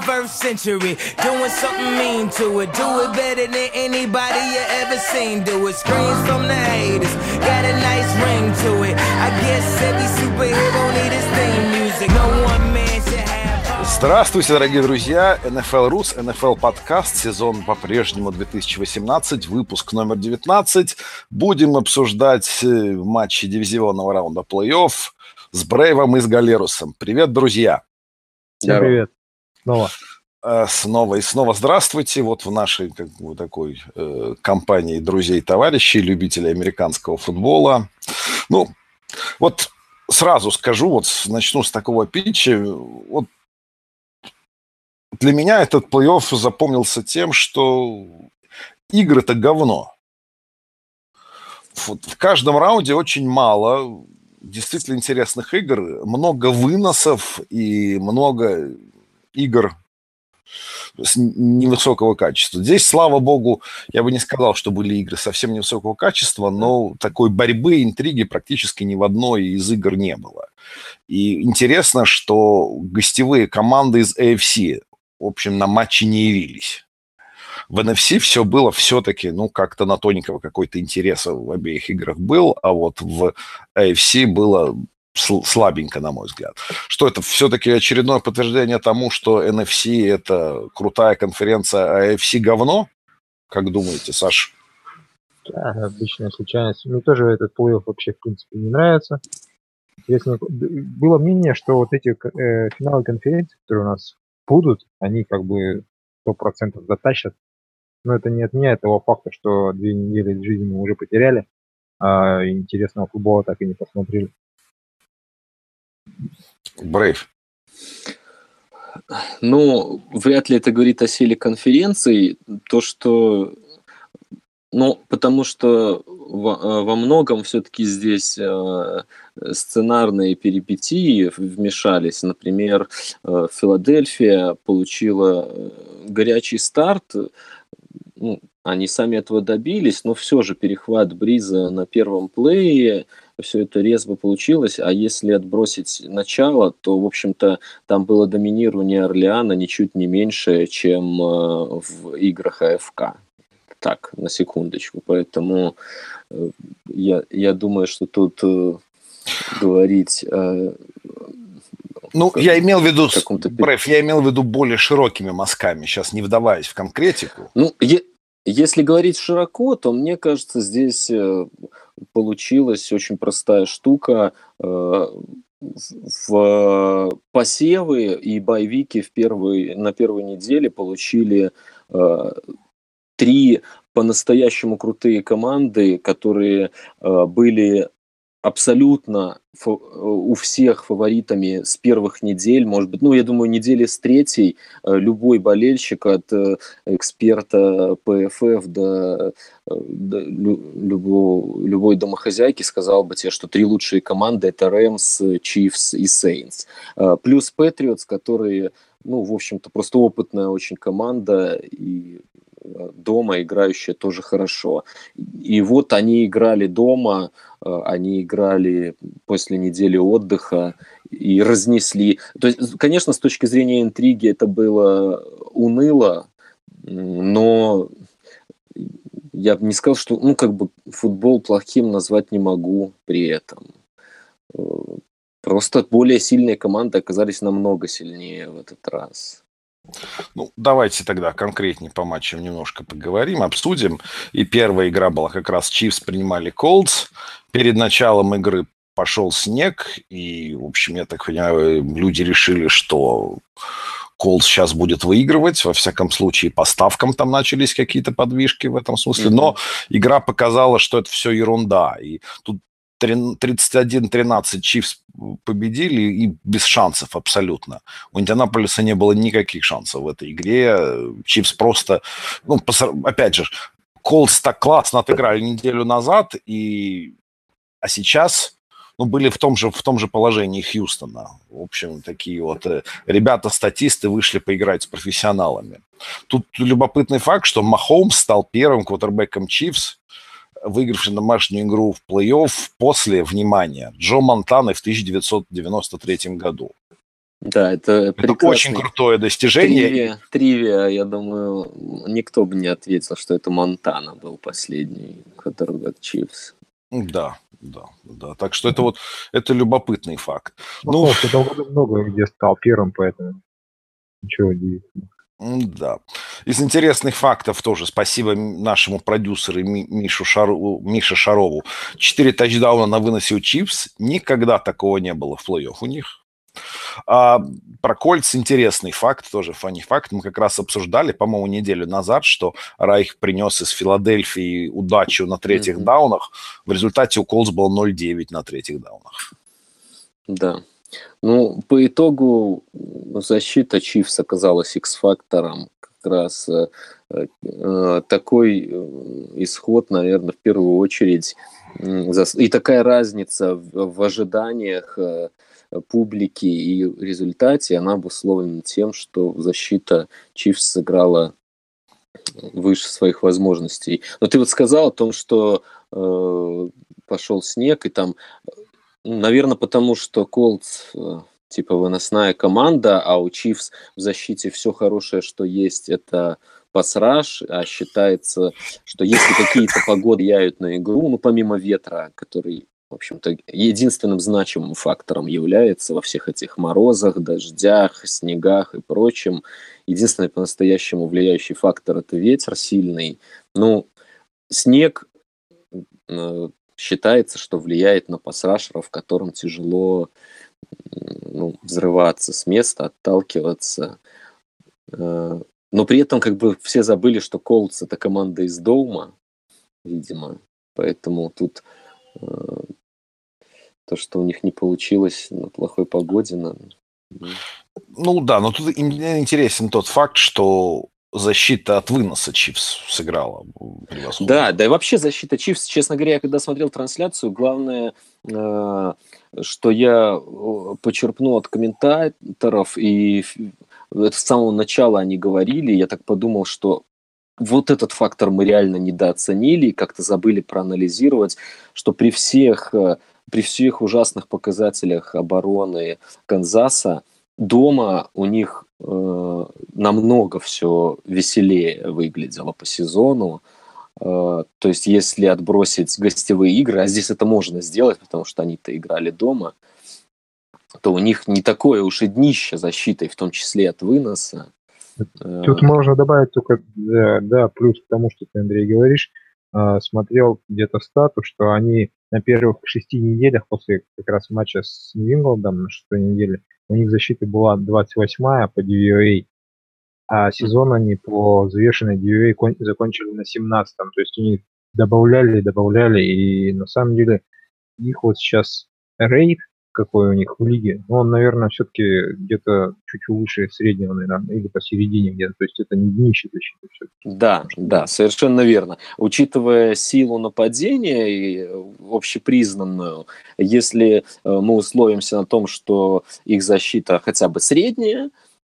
21st century. Doing something mean to it. Do it better than anybody you ever seen. Do it. Screams from the haters. Got a nice ring to it. I guess every superhero need his theme music. No one man should have. Здравствуйте, дорогие друзья! NFL Рус, NFL подкаст, сезон по-прежнему 2018, выпуск номер 19. Будем обсуждать э, матчи дивизионного раунда плей-офф с Брейвом и с Галерусом. Привет, друзья! Всем привет. Снова. Э, Снова и снова здравствуйте. Вот в нашей как бы, такой э, компании друзей, товарищей, любителей американского футбола. Ну, вот сразу скажу, вот начну с такого питча. Вот для меня этот плей-офф запомнился тем, что игры-то говно. Вот в каждом раунде очень мало действительно интересных игр, много выносов и много игр с невысокого качества. Здесь, слава богу, я бы не сказал, что были игры совсем невысокого качества, но такой борьбы, интриги практически ни в одной из игр не было. И интересно, что гостевые команды из AFC, в общем, на матче не явились. В NFC все было все-таки, ну, как-то на тоненького какой-то интереса в обеих играх был, а вот в AFC было слабенько, на мой взгляд. Что это все-таки очередное подтверждение тому, что NFC – это крутая конференция, а AFC – говно? Как думаете, Саш? Да, обычная случайность. Мне тоже этот плей-офф вообще, в принципе, не нравится. Интересно, было мнение, что вот эти э, финалы конференции, которые у нас будут, они как бы 100% затащат. Но это не отменяет того факта, что две недели жизни мы уже потеряли, а интересного футбола так и не посмотрели. Брейв. Ну, вряд ли это говорит о силе конференции. То, что... Ну, потому что во, э, во многом все-таки здесь э, сценарные перипетии вмешались. Например, э, Филадельфия получила горячий старт. Ну, они сами этого добились, но все же перехват Бриза на первом плее, все это резво получилось. А если отбросить начало, то, в общем-то, там было доминирование Орлеана ничуть не меньше, чем э, в играх АФК. Так, на секундочку. Поэтому э, я, я думаю, что тут э, говорить Ну, я имел в виду, Брейв, я имел в виду более широкими мазками, сейчас не вдаваясь в конкретику. Ну, е- если говорить широко, то мне кажется, здесь получилась очень простая штука. э, в- посевы и боевики в первой, на первой неделе получили э, три по-настоящему крутые команды, которые э, были абсолютно у всех фаворитами с первых недель, может быть, ну, я думаю, недели с третьей э, любой болельщик от э, эксперта ПФФ до, э, до лю- любого, любой домохозяйки сказал бы тебе, что три лучшие команды это Рэмс, Чифс и Сейнс. Плюс Патриотс, которые, ну, в общем-то, просто опытная очень команда и дома играющая тоже хорошо. И вот они играли дома, э, они играли после недели отдыха и разнесли. То есть, конечно, с точки зрения интриги это было уныло, но я бы не сказал, что ну, как бы футбол плохим назвать не могу при этом. Э, Просто более сильные команды оказались намного сильнее в этот раз. Ну, давайте тогда конкретнее по матчам немножко поговорим, обсудим. И первая игра была как раз Чивс принимали Колдс. Перед началом игры пошел снег, и, в общем, я так понимаю, люди решили, что Колдс сейчас будет выигрывать. Во всяком случае, по ставкам там начались какие-то подвижки в этом смысле. Но игра показала, что это все ерунда. И тут 31-13 Чивс победили и без шансов абсолютно. У Индианаполиса не было никаких шансов в этой игре. Чивс просто, ну, посор- опять же, Колдс так классно отыграли неделю назад, и... а сейчас ну, были в том же, в том же положении Хьюстона. В общем, такие вот э, ребята-статисты вышли поиграть с профессионалами. Тут любопытный факт, что Махоумс стал первым квотербеком Чивс, выигравший домашнюю игру в плей-офф после, внимания, Джо Монтаны в 1993 году. Да, это, это очень крутое достижение. Тривия, тривия, я думаю, никто бы не ответил, что это Монтана был последний, который от Чивс. Да, да, да. Так что это вот это любопытный факт. Ну, ну году много где стал первым, поэтому ничего удивительного. Да. Из интересных фактов тоже спасибо нашему продюсеру Мишу Шару, Мише Шарову. Четыре тачдауна на выносе у Чипс. Никогда такого не было в плей-офф у них. А, про Кольц интересный факт, тоже фанни факт. Мы как раз обсуждали, по-моему, неделю назад, что Райх принес из Филадельфии удачу на третьих mm-hmm. даунах. В результате у Колц был 0-9 на третьих даунах. Да. Ну, по итогу защита Чивс оказалась X-фактором. Как раз э, э, такой э, исход, наверное, в первую очередь. И такая разница в, в ожиданиях э, публики и результате, она обусловлена тем, что защита Чивс сыграла выше своих возможностей. Но ты вот сказал о том, что э, пошел снег, и там, наверное, потому что Колдс э, типа выносная команда, а у Чивс в защите все хорошее, что есть, это пасраж, а считается, что если какие-то погоды влияют на игру, ну, помимо ветра, который в общем-то, единственным значимым фактором является во всех этих морозах, дождях, снегах и прочем. Единственный по-настоящему влияющий фактор – это ветер сильный. Ну, снег э, считается, что влияет на пассажиров, в котором тяжело ну, взрываться с места, отталкиваться. Э, но при этом как бы все забыли, что Колдс – это команда из Доума, видимо. Поэтому тут э, то, что у них не получилось на плохой погоде. На... Ну да, но тут интересен тот факт, что защита от выноса Чивс сыграла превосходно. Да, да и вообще защита Чивс, честно говоря, я когда смотрел трансляцию, главное, э, что я э, почерпну от комментаторов, и это с самого начала они говорили, я так подумал, что вот этот фактор мы реально недооценили и как-то забыли проанализировать, что при всех э, при всех ужасных показателях обороны Канзаса дома у них намного все веселее выглядело по сезону. Э, то есть, если отбросить гостевые игры, а здесь это можно сделать, потому что они-то играли дома, то у них не такое уж и днище защитой, в том числе от выноса. Тут э, можно добавить только, да, да, плюс к тому, что ты, Андрей, говоришь, э, смотрел где-то статус, что они на первых шести неделях после как раз матча с Нью-Ингландом на шестой неделе у них защита была 28-я по DVOA, а сезон они по взвешенной DVOA закончили на 17-м. То есть они добавляли, добавляли, и на самом деле их вот сейчас рейд какой у них в лиге, но он, наверное, все-таки где-то чуть выше среднего, наверное, или посередине где-то. То есть это не днище защиты. Да, да, совершенно верно. Учитывая силу нападения и общепризнанную, если э, мы условимся на том, что их защита хотя бы средняя,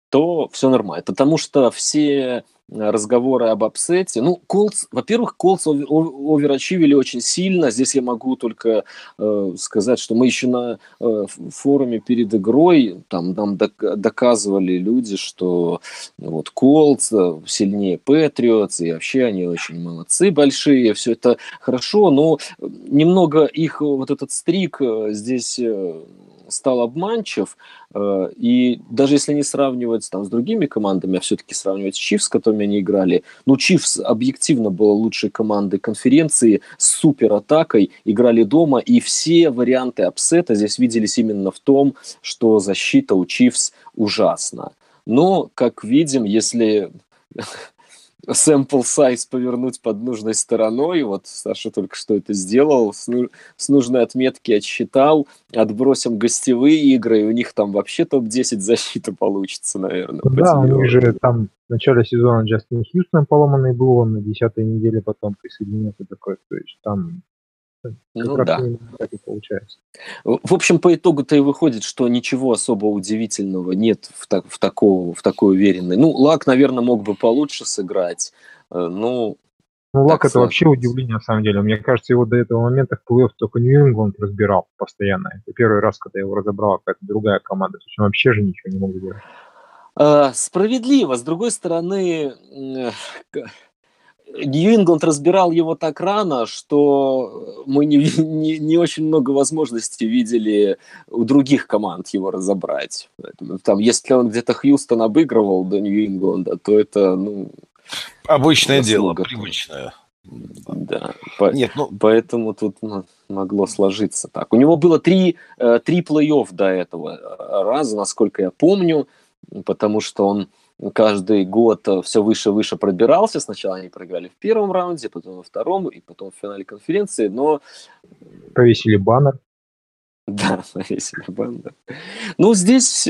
то все нормально. Потому что все разговоры об апсете. Ну, Колдс, во-первых, Колдс оверачивили очень сильно. Здесь я могу только э, сказать, что мы еще на э, форуме перед игрой там нам док- доказывали люди, что вот Колдс э, сильнее Патриотс, и вообще они очень молодцы, большие, все это хорошо, но немного их вот этот стрик э, здесь э, стал обманчив, э, и даже если не сравнивать там с другими командами, а все-таки сравнивать с Chiefs, с которыми они играли, ну, Chiefs объективно была лучшей командой конференции с супер атакой, играли дома, и все варианты upset а здесь виделись именно в том, что защита у Chiefs ужасна. Но, как видим, если sample size повернуть под нужной стороной. Вот Саша только что это сделал, с, ну, с нужной отметки отсчитал. Отбросим гостевые игры, и у них там вообще топ-10 защиты получится, наверное. Да, у них же там в начале сезона Джастин Хьюстон поломанный был, он на десятой неделе потом присоединился такой. То есть там ну да. Так и получается. В общем, по итогу-то и выходит, что ничего особо удивительного нет в, так, в, такого, в такой уверенной. Ну, Лак, наверное, мог бы получше сыграть. Э, ну, Ну, Лак это вообще удивление, на самом деле. Мне кажется, его до этого момента в плей-офф только Нью-Ингланд разбирал постоянно. Это первый раз, когда его разобрала какая-то другая команда. Он вообще же ничего не мог сделать. А, справедливо. С другой стороны, Нью-Ингланд разбирал его так рано, что мы не, не, не очень много возможностей видели у других команд его разобрать. Поэтому, там, если он где-то Хьюстон обыгрывал до Нью-Ингланда, то это, ну... Обычное дело, привычное. Да, по, Нет, ну... поэтому тут могло сложиться так. У него было три, э, три плей-офф до этого э, раза, насколько я помню, потому что он каждый год э, все выше и выше пробирался. Сначала они проиграли в первом раунде, потом во втором, и потом в финале конференции, но... Повесили баннер. Да, повесили баннер. Ну, здесь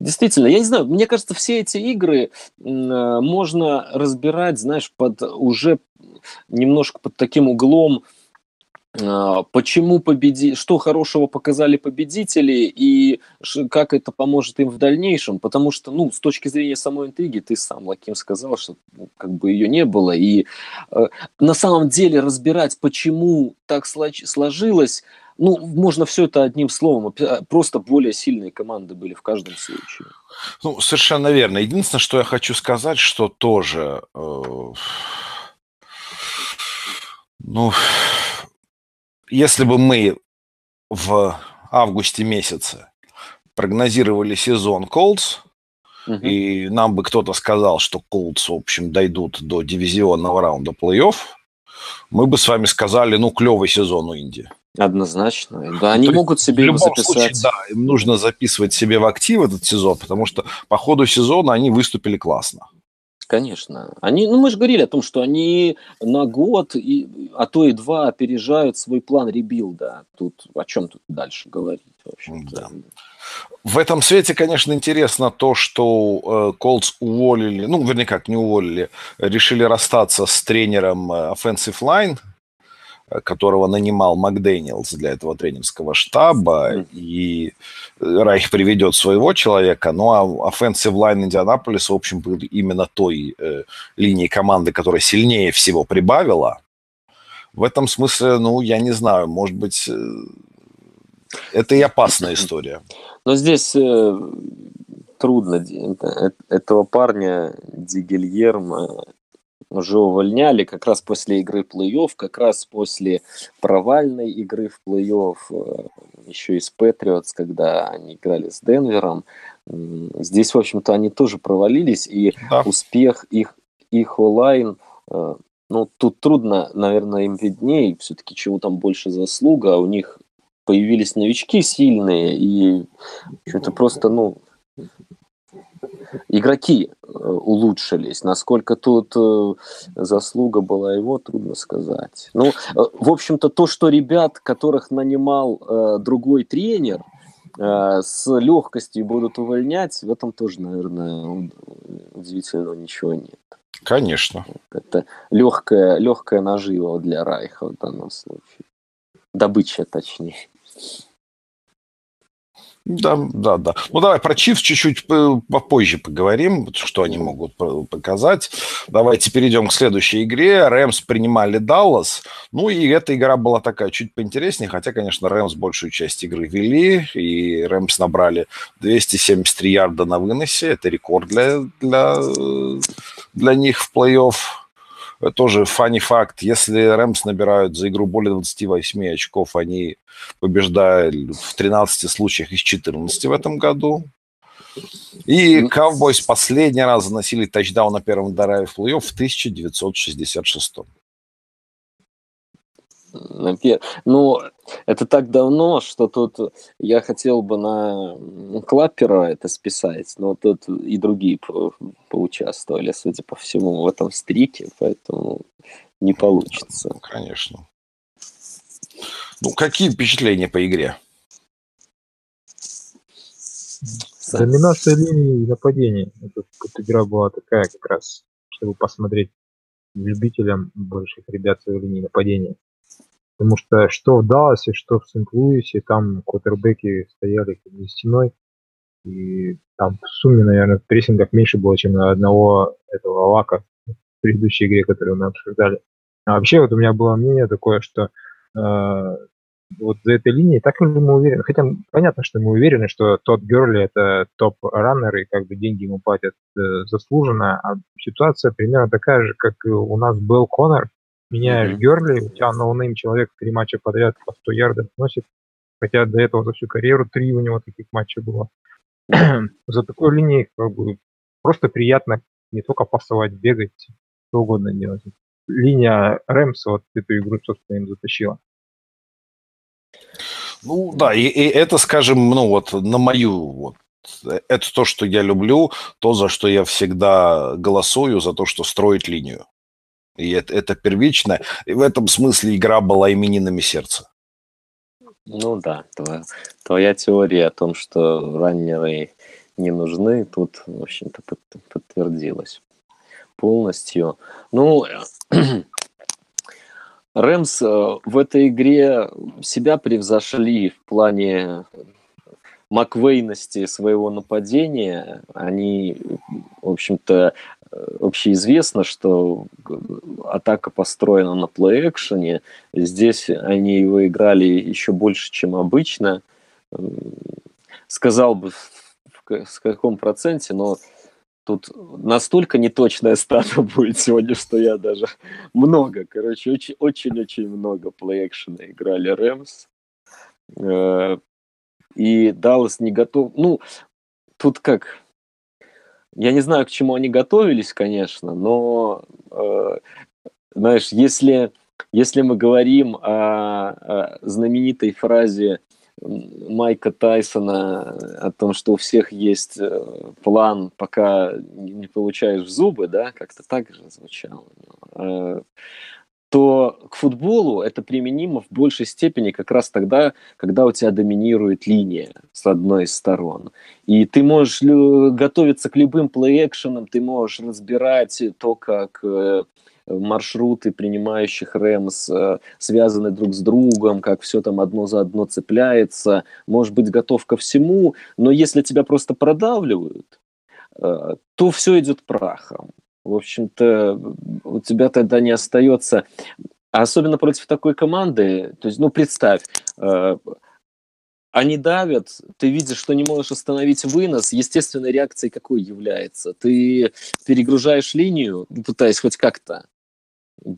Действительно, я не знаю, мне кажется, все эти игры э, можно разбирать, знаешь, под уже немножко под таким углом, а, почему победи... что хорошего показали победители и как это поможет им в дальнейшем, потому что, ну, с точки зрения самой интриги, ты сам, Лаким, сказал, что ну, как бы ее не было, и э, на самом деле разбирать, почему так сложилось, ну, можно все это одним словом, просто более сильные команды были в каждом случае. Ну, совершенно верно. Единственное, что я хочу сказать, что тоже, э, ну, если бы мы в августе месяце прогнозировали сезон Колдс, угу. и нам бы кто-то сказал, что Колдс, в общем, дойдут до дивизионного раунда плей-офф, мы бы с вами сказали, ну, клевый сезон у Индии. Однозначно. Да, они То могут себе его записать. Случае, да, им нужно записывать себе в актив этот сезон, потому что по ходу сезона они выступили классно. Конечно. Они, ну, мы же говорили о том, что они на год, и, а то и два опережают свой план ребилда. Тут о чем тут дальше говорить, в да. В этом свете, конечно, интересно то, что Колдс э, уволили, ну, вернее, как, не уволили, решили расстаться с тренером э, Offensive Line, которого нанимал Макдэниелс для этого тренерского штаба, и Райх приведет своего человека, ну а offensive line Индианаполиса, в общем, был именно той э, линии команды, которая сильнее всего прибавила. В этом смысле, ну, я не знаю, может быть, э, это и опасная история. Но здесь э, трудно. Этого парня Дигельерма уже увольняли как раз после игры плей-офф, как раз после провальной игры в плей-офф, э, еще и с Патриотс, когда они играли с Денвером. Здесь, в общем-то, они тоже провалились, и да. успех их, их онлайн, э, ну, тут трудно, наверное, им виднее, все-таки чего там больше заслуга, а у них появились новички сильные, и что-то просто, ну, игроки э, улучшились. Насколько тут э, заслуга была его, трудно сказать. Ну, э, в общем-то, то, что ребят, которых нанимал другой тренер, с легкостью будут увольнять, в этом тоже, наверное, удивительного ничего нет. Конечно. Это легкая, легкая нажива для Райха в данном случае. Добыча, точнее. Да, да, да. Ну, давай про Чивс чуть-чуть попозже поговорим, что они могут показать. Давайте перейдем к следующей игре. Рэмс принимали Даллас. Ну, и эта игра была такая чуть поинтереснее, хотя, конечно, Рэмс большую часть игры вели, и Рэмс набрали 273 ярда на выносе. Это рекорд для, для, для них в плей-офф тоже фанни факт, если Рэмс набирают за игру более 28 очков, они побеждают в 13 случаях из 14 в этом году. И Cowboys последний раз заносили тачдаун на первом драйве в плей-офф в 1966. Ну, это так давно, что тут я хотел бы на Клаппера это списать, но тут и другие по поучаствовали, судя по всему, в этом стрике, поэтому не получится. Конечно. Ну, какие впечатления по игре? Доминация линии нападения. Эта, эта игра была такая как раз, чтобы посмотреть любителям больших ребят своей линии нападения. Потому что что в Далласе, что в Сент-Луисе, там квотербеки стояли за стеной. И там в сумме, наверное, в прессингах меньше было, чем на одного этого лака предыдущей игре, которую мы обсуждали. А вообще вот у меня было мнение такое, что э, вот за этой линией, так ли мы уверены? Хотя понятно, что мы уверены, что Тодд Герли это топ-runner, и как бы деньги ему платят э, заслуженно, а ситуация примерно такая же, как у нас был Конор. Меняешь mm-hmm. Герли, у тебя no-name человек три матча подряд по 100 ярдов носит, хотя до этого за всю карьеру три у него таких матчей было. за такой линией как бы просто приятно не только пасовать, бегать, что угодно делать. Линия Рэмс вот эту игру, собственно, им затащила. Ну да, и, и это, скажем, ну вот на мою вот это то, что я люблю, то, за что я всегда голосую, за то, что строить линию. И это, это первично. И в этом смысле игра была именинами сердца. Ну да, твоя, твоя теория о том, что раннеры не нужны, тут, в общем-то, подтвердилась полностью. Ну, Рэмс э, в этой игре себя превзошли в плане маквейности своего нападения. Они, в общем-то, э, общеизвестно, что атака построена на плей-экшене. Здесь они его играли еще больше, чем обычно. Сказал бы, в каком проценте, но тут настолько неточная стата будет сегодня, что я даже много, короче, очень-очень много плей-экшена играли Рэмс. Э, и Даллас не готов... Ну, тут как... Я не знаю, к чему они готовились, конечно, но, э, знаешь, если, если мы говорим о, о знаменитой фразе Майка Тайсона о том, что у всех есть э, план, пока не получаешь зубы, да, как-то так же звучало, то к футболу это применимо в большей степени как раз тогда, когда у тебя доминирует линия с одной из сторон. И ты можешь готовиться к любым плей-экшенам, ты можешь разбирать то, как э, маршруты принимающих Рэмс э, связаны друг с другом, как все там одно за одно цепляется, может быть готов ко всему, но если тебя просто продавливают, э, то все идет прахом. В общем-то, у тебя тогда не остается, особенно против такой команды, то есть, ну, представь, э, они давят, ты видишь, что не можешь остановить вынос, естественной реакцией какой является? Ты перегружаешь линию, пытаясь хоть как-то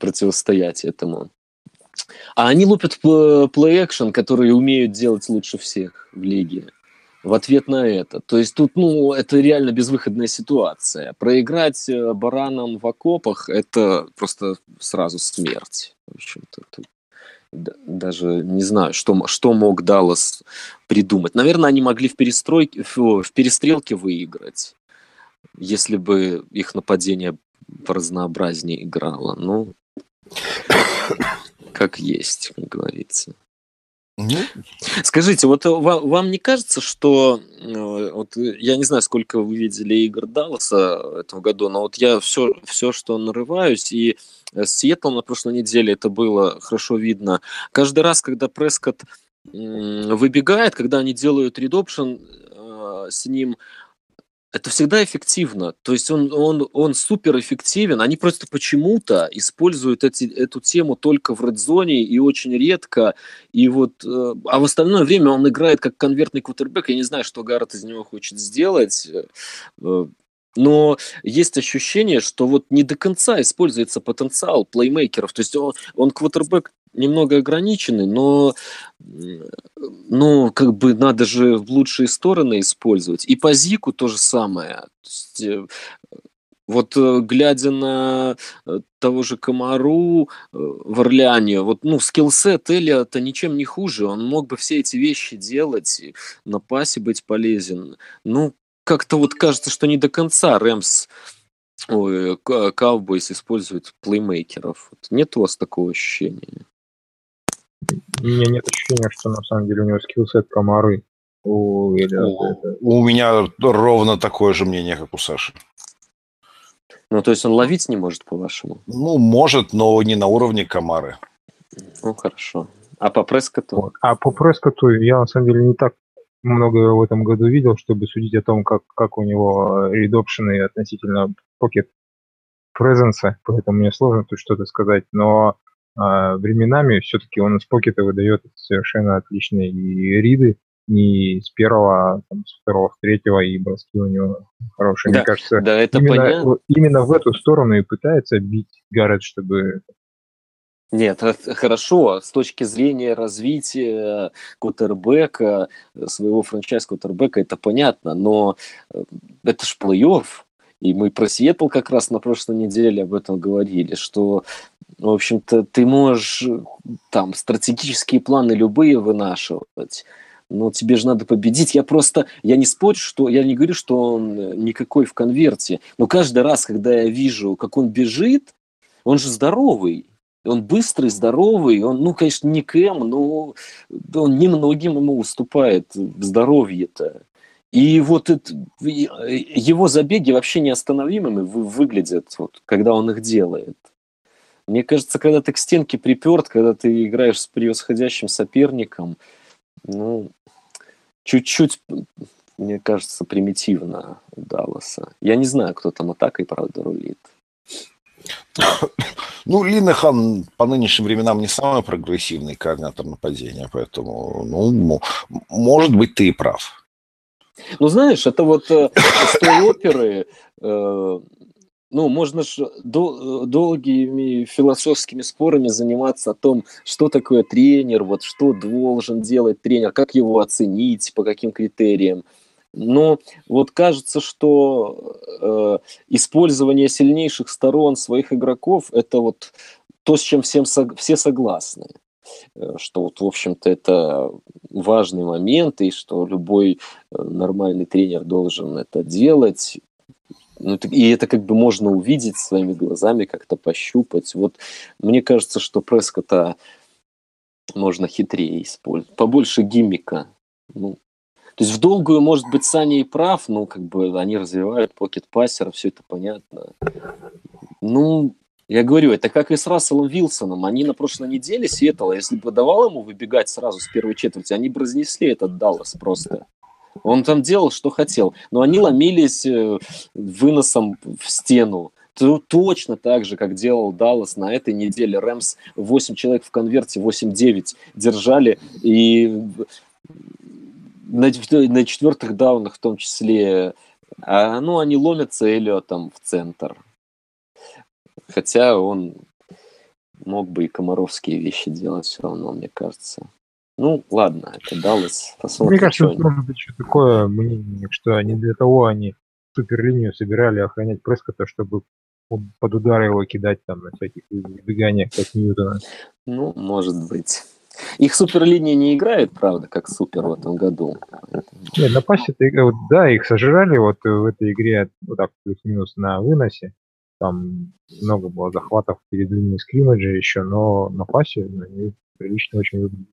противостоять этому. А они лупят плей-экшен, которые умеют делать лучше всех в лиге в ответ на это. То есть тут, ну, это реально безвыходная ситуация. Проиграть э, баранам в окопах – это просто сразу смерть. В общем-то, тут даже не знаю, что, что мог Даллас придумать. Наверное, они могли в, перестройке, в, в перестрелке выиграть, если бы их нападение поразнообразнее играла. Ну, как есть, как говорится. Ну. Скажите, вот вам, вам не кажется, что э, вот я не знаю, сколько вы видели игр Далласа этого года, но вот я все, все, что нарываюсь, и с Сиэтлом на прошлой неделе это было хорошо видно. Каждый раз, когда Прескотт выбегает, когда они делают редопшн, э, с ним это всегда эффективно. То есть он, он, он супер эффективен. Они просто почему-то используют эти, эту тему только в редзоне и очень редко. И вот, э, а в остальное время он играет как конвертный кутербэк. Я не знаю, что Гаррет из него хочет сделать. Э, но есть ощущение, что вот не до конца используется потенциал плеймейкеров. То есть он, он квотербек немного ограниченный, но ну, как бы надо же в лучшие стороны использовать. И по Зику то же самое. То есть, э, вот э, глядя на э, того же Комару в Орлеане, вот, ну, скиллсет Элиота ничем не хуже, он мог бы все эти вещи делать, на пасе быть полезен. Ну, как-то вот кажется, что не до конца Рэмс Ой, Cowboys используют плеймейкеров. Нет у вас такого ощущения? У меня нет ощущения, что на самом деле у него скиллсет комары. У, у, у меня ровно такое же мнение, как у Саши. Ну, то есть он ловить не может, по-вашему? Ну, может, но не на уровне комары. Ну, хорошо. А по прескоту? Вот. А по прескоту я, на самом деле, не так много в этом году видел, чтобы судить о том, как, как у него редопшены относительно покет презенса, поэтому мне сложно тут что-то сказать, но а, временами все-таки он из покета выдает совершенно отличные и риды, не с первого, там, с второго, с третьего, и броски у него хорошие. Да, Мне кажется, да, это именно, понятно. именно в эту сторону и пытается бить Гаррет, чтобы Нет, хорошо, с точки зрения развития кутербека, э, своего франчайз кутербека, это понятно, но э, это ж плей-офф, и мы про Сиэтл как раз на прошлой неделе об этом говорили, что, в общем-то, ты можешь э, там стратегические планы любые вынашивать, но тебе же надо победить. Я просто, я не спорю, что, я не говорю, что он э, никакой в конверте, но каждый раз, когда я вижу, как он бежит, он же здоровый, он быстрый, здоровый, он, ну, конечно, не Кэм, но он немногим ему уступает в здоровье-то. И вот это, и- его забеги вообще неостановимыми вы- выглядят, вот, когда он их делает. Мне кажется, когда ты к стенке приперт, когда ты играешь с превосходящим соперником, ну, чуть-чуть, мне кажется, примитивно Далласа. Я не знаю, кто там атакой, правда, рулит. Ну, Линехан по нынешним временам не самый прогрессивный координатор нападения, поэтому, ну, мо- может быть, ты и прав. Ну, знаешь, это вот э, с той оперы, э, ну, можно же дол- долгими философскими спорами заниматься о том, что такое тренер, вот что должен делать тренер, как его оценить, по каким критериям. Но вот кажется, что э, использование сильнейших сторон своих игроков – это вот то, с чем всем сог- все согласны. Э, Что вот, в общем-то, это важный момент, и что любой э, нормальный тренер должен это делать. Ну, и это как бы можно увидеть своими глазами, как-то пощупать. Вот мне кажется, что Прескота можно хитрее использовать, побольше гиммика. Ну, то есть в долгую, может быть, Саня и прав, но как бы они развивают покет пассера, все это понятно. Ну, я говорю, это как и с Расселом Вилсоном. Они на прошлой неделе Сиэтл, если бы давал ему выбегать сразу с первой четверти, они бы разнесли этот Даллас просто. Он там делал, что хотел. Но они ломились э, выносом в стену. То- Точно так же, как делал Даллас на этой неделе. Рэмс 8 человек в конверте, 8-9 держали. И на, на четвертых даунах в том числе. А, ну, они ломятся Эллиотом в центр. Хотя он мог бы и комаровские вещи делать все равно, мне кажется. Ну, ладно, это Даллас. Посмотрим, Мне кажется, что может быть еще такое мнение, что они для того они суперлинию собирали охранять Прескота, чтобы под удар его кидать там на всяких избеганиях от Ньютона. Ну, может быть. Их суперлиния не играет, правда, как супер в этом году. Не, на пасе вот, да, их сожрали вот в этой игре вот так плюс-минус на выносе. Там много было захватов перед линией скриммиджа еще, но на пасе они прилично очень выглядят.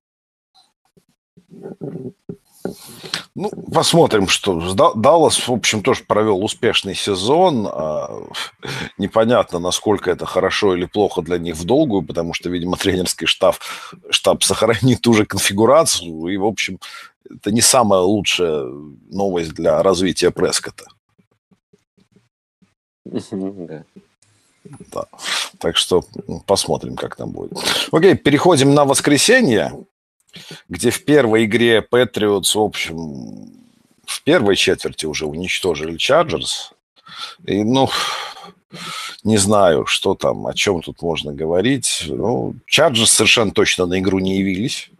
Ну, посмотрим, что. Да- Даллас, в общем, тоже провел успешный сезон. А, Непонятно, насколько это хорошо или плохо для них в долгую, потому что, видимо, тренерский штаб, штаб сохранит ту же конфигурацию. И, в общем, это не самая лучшая новость для развития Прескота. Да. Да. Так что ну, посмотрим, как там будет. Окей, переходим на воскресенье, где в первой игре Патриотс, в общем, в первой четверти уже уничтожили Чарджерс. И, ну, не знаю, что там, о чем тут можно говорить. Ну, Чарджерс совершенно точно на игру не явились.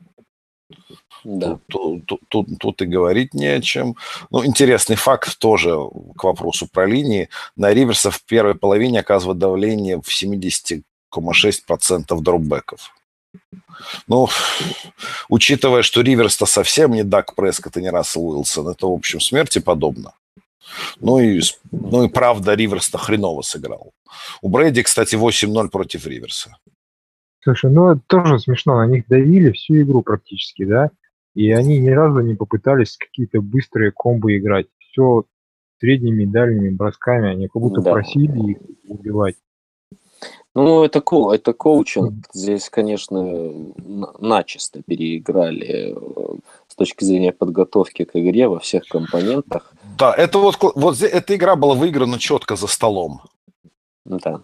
Да. Тут, тут- тут- тут и говорить не о чем. Ну, интересный факт тоже к вопросу про линии. На Риверса в первой половине оказывает давление в 70,6% дропбеков. Ну, учитывая, что Риверс-то совсем не Дак Прескотт и не Рассел Уилсон, это, в общем, смерти подобно. Ну и, ну и правда, Риверс-то хреново сыграл. У Брэди, кстати, 8-0 против Риверса. Слушай, ну это тоже смешно, на них давили всю игру практически, да? И они ни разу не попытались какие-то быстрые комбо играть. Все средними и дальними бросками, они как будто Да. просили их убивать. Ну, это, ко- это коучинг. Здесь, конечно, на- начисто переиграли э, с точки зрения подготовки к игре во всех компонентах. Да, это вот, вот эта игра была выиграна четко за столом. Да.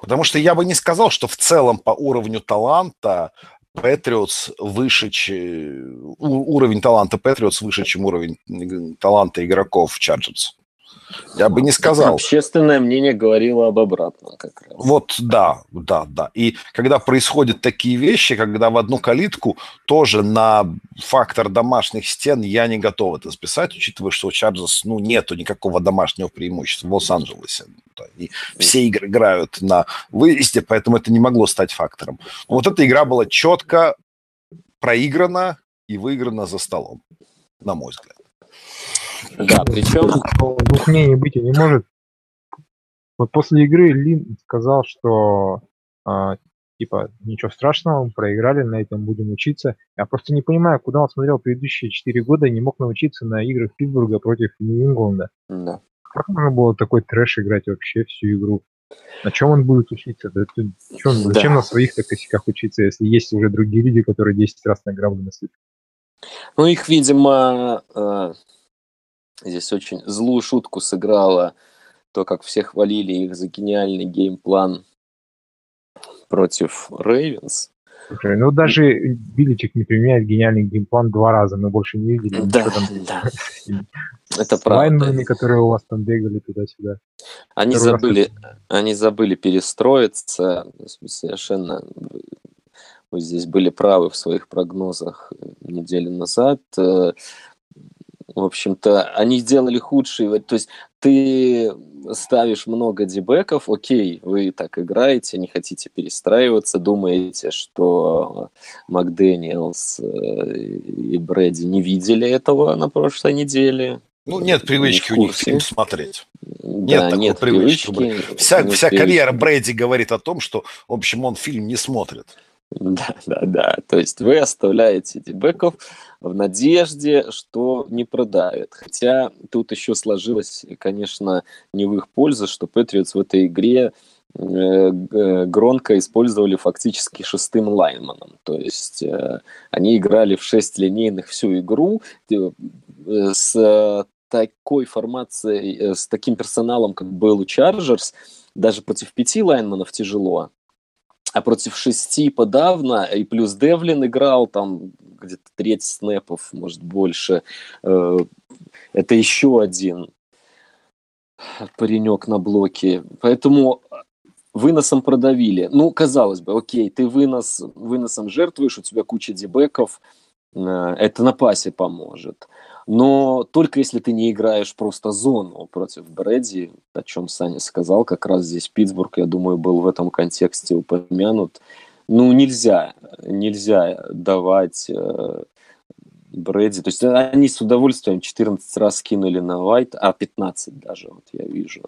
Потому что я бы не сказал, что в целом по уровню таланта Патриотс выше, чем... уровень таланта Патриотс выше, чем уровень таланта игроков Чарджерс. Я бы не сказал. Общественное мнение говорило об обратном как раз. Вот, да, да, да. И когда происходят такие вещи, когда в одну калитку тоже на фактор домашних стен я не готов это списать, учитывая, что у Чарджерс, ну, нету никакого домашнего преимущества в Лос-Анджелесе. И все игры играют на выезде, поэтому это не могло стать фактором. Но вот эта игра была четко проиграна и выиграна за столом, на мой взгляд. Да, причем... Двух мнений быть и не может. Вот после игры Лин сказал, что а, типа ничего страшного, мы проиграли, на этом будем учиться. Я просто не понимаю, куда он смотрел предыдущие четыре года и не мог научиться на играх Питтсбурга против Нью-Ингланда. Да. Как можно было такой трэш играть вообще всю игру? На чем он будет учиться? Да, это, чем, зачем да. на своих-то косяках учиться, если есть уже другие люди, которые 10 раз награблены на свете? Ну, их, видимо, э, Здесь очень злую шутку сыграла то, как все хвалили их за гениальный game plan против Ravens. Слушай, ну даже Биличек не применяет гениальный game plan два раза, мы больше не видели. Да, там, да. Это правда. которые у вас там бегали туда-сюда. Они Второй забыли, они забыли перестроиться, совершенно вы здесь были правы в своих прогнозах неделю назад. В общем-то, они сделали худшие. То есть ты ставишь много дебеков, окей, вы так играете, не хотите перестраиваться, думаете, что Макдэниелс э, и Брэди не видели этого на прошлой неделе. Ну, нет привычки у них фильм смотреть. Нет да, такой нет привычки. привычки. Вся, вся карьера Брэди говорит о том, что, в общем, он фильм не смотрит. Да, да, да. То есть вы оставляете дебеков в надежде, что не продавят. Хотя тут еще сложилось, конечно, не в их пользу, что Патриотс в этой игре э, Громко использовали фактически шестым лайнманом. То есть э, они играли в шесть линейных всю игру э, с такой формацией, с таким персоналом, как был у Чарджерс, даже против пяти лайнманов тяжело а против шести подавно, и плюс Девлин играл там где-то треть снэпов, может, больше. Э, это еще один паренек на блоке. Поэтому выносом продавили. Ну, казалось бы, окей, ты вынос, выносом жертвуешь, у тебя куча дебеков, э, это на пасе поможет но только если ты не играешь просто зону против Брэди, о чем Саня сказал, как раз здесь Питтсбург, я думаю, был в этом контексте упомянут. Ну, нельзя, нельзя давать э, Брэди. То есть они с удовольствием 14 раз скинули на Вайт, а 15 даже, вот я вижу.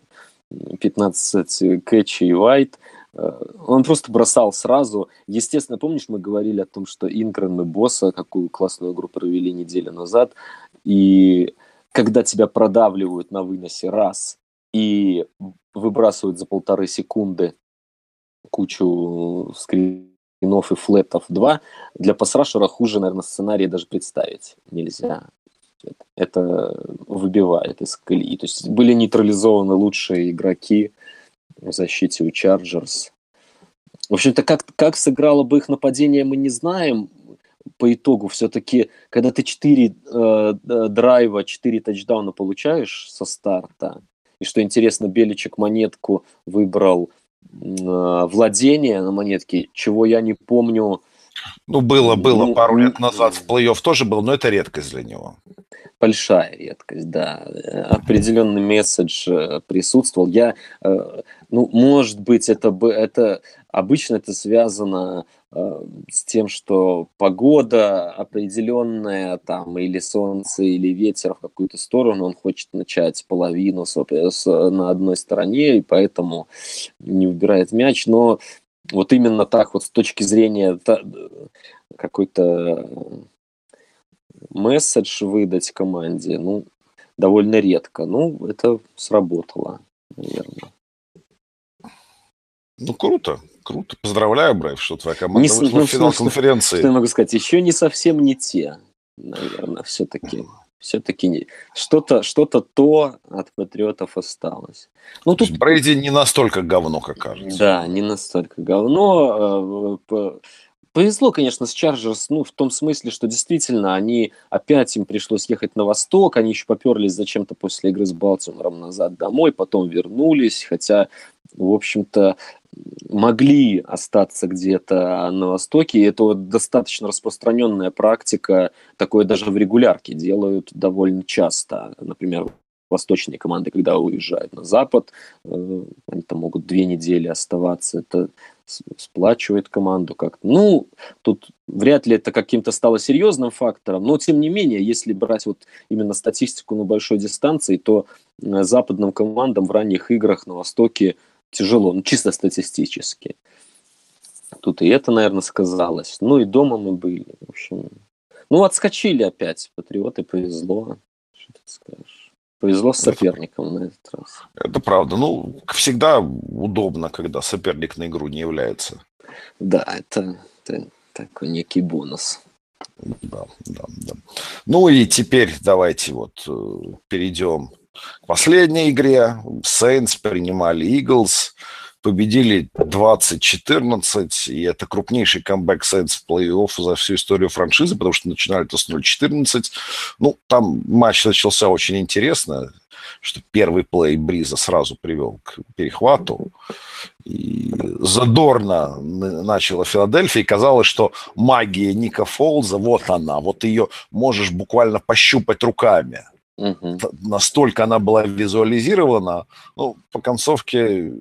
15 Кэтчи и Вайт. Э, он просто бросал сразу. Естественно, помнишь, мы говорили о том, что Инграм и Босса, какую классную игру провели неделю назад, и когда тебя продавливают на выносе раз и выбрасывают за полторы секунды кучу скринов и флетов два, для пасрашера хуже, наверное, сценарий даже представить нельзя. Это выбивает из колеи. То есть были нейтрализованы лучшие игроки в защите у Чарджерс. В общем-то, как, как сыграло бы их нападение, мы не знаем по итогу все-таки, когда ты 4 э, драйва, 4 тачдауна получаешь со старта, и что интересно, Беличек монетку выбрал э, владение на монетке, чего я не помню. Ну, было, было ну, пару лет назад в плей-офф тоже был, но это редкость для него. Большая редкость, да. Определенный месседж э, присутствовал. Я, э, ну, может быть, это, это обычно это связано Э, с тем, что погода определенная, там, или солнце, или ветер в какую-то сторону, он хочет начать половину на одной стороне, и поэтому не выбирает мяч, но вот именно так вот с точки зрения какой-то месседж выдать команде, ну, довольно редко. Ну, это сработало, наверное. Ну, круто, круто. Поздравляю, Брайв, что твоя команда не, вышла ну, в финал что, конференции. Что я могу сказать? Еще не совсем не те, наверное, все-таки. все-таки что-то что то от Патриотов осталось. Ну, тут... Брейди не настолько говно, как кажется. Да, не настолько говно. Повезло, конечно, с Чарджерс, ну, в том смысле, что действительно они опять им пришлось ехать на восток, они еще поперлись зачем-то после игры с Балтимором назад домой, потом вернулись, хотя, в общем-то, могли остаться где-то на Востоке. И это вот достаточно распространенная практика, такое даже в регулярке делают довольно часто. Например, восточные команды, когда уезжают на Запад, э, они там могут две недели оставаться. Это сплачивает команду как-то. Ну, тут вряд ли это каким-то стало серьезным фактором, но тем не менее, если брать вот именно статистику на большой дистанции, то э, западным командам в ранних играх на Востоке тяжело, ну, чисто статистически. Тут и это, наверное, сказалось. Ну, и дома мы были. В общем, ну, отскочили опять. Патриоты повезло. Что ты скажешь? Повезло с соперником на этот раз. Это правда. Ну, всегда удобно, когда соперник на игру не является. Да, это, это такой некий бонус. Да, да, да. Ну и теперь давайте вот э, перейдем к последней игре Saints принимали Eagles, победили 20-14, и это крупнейший камбэк Saints в плей-офф за всю историю франшизы, потому что начинали-то с 0-14. Ну, там матч начался очень интересно, что первый плей Бриза сразу привел к перехвату. И задорно начала Филадельфия, и казалось, что магия Ника Фолза, вот она, вот ее можешь буквально пощупать руками. Угу. Настолько она была визуализирована, ну, по концовке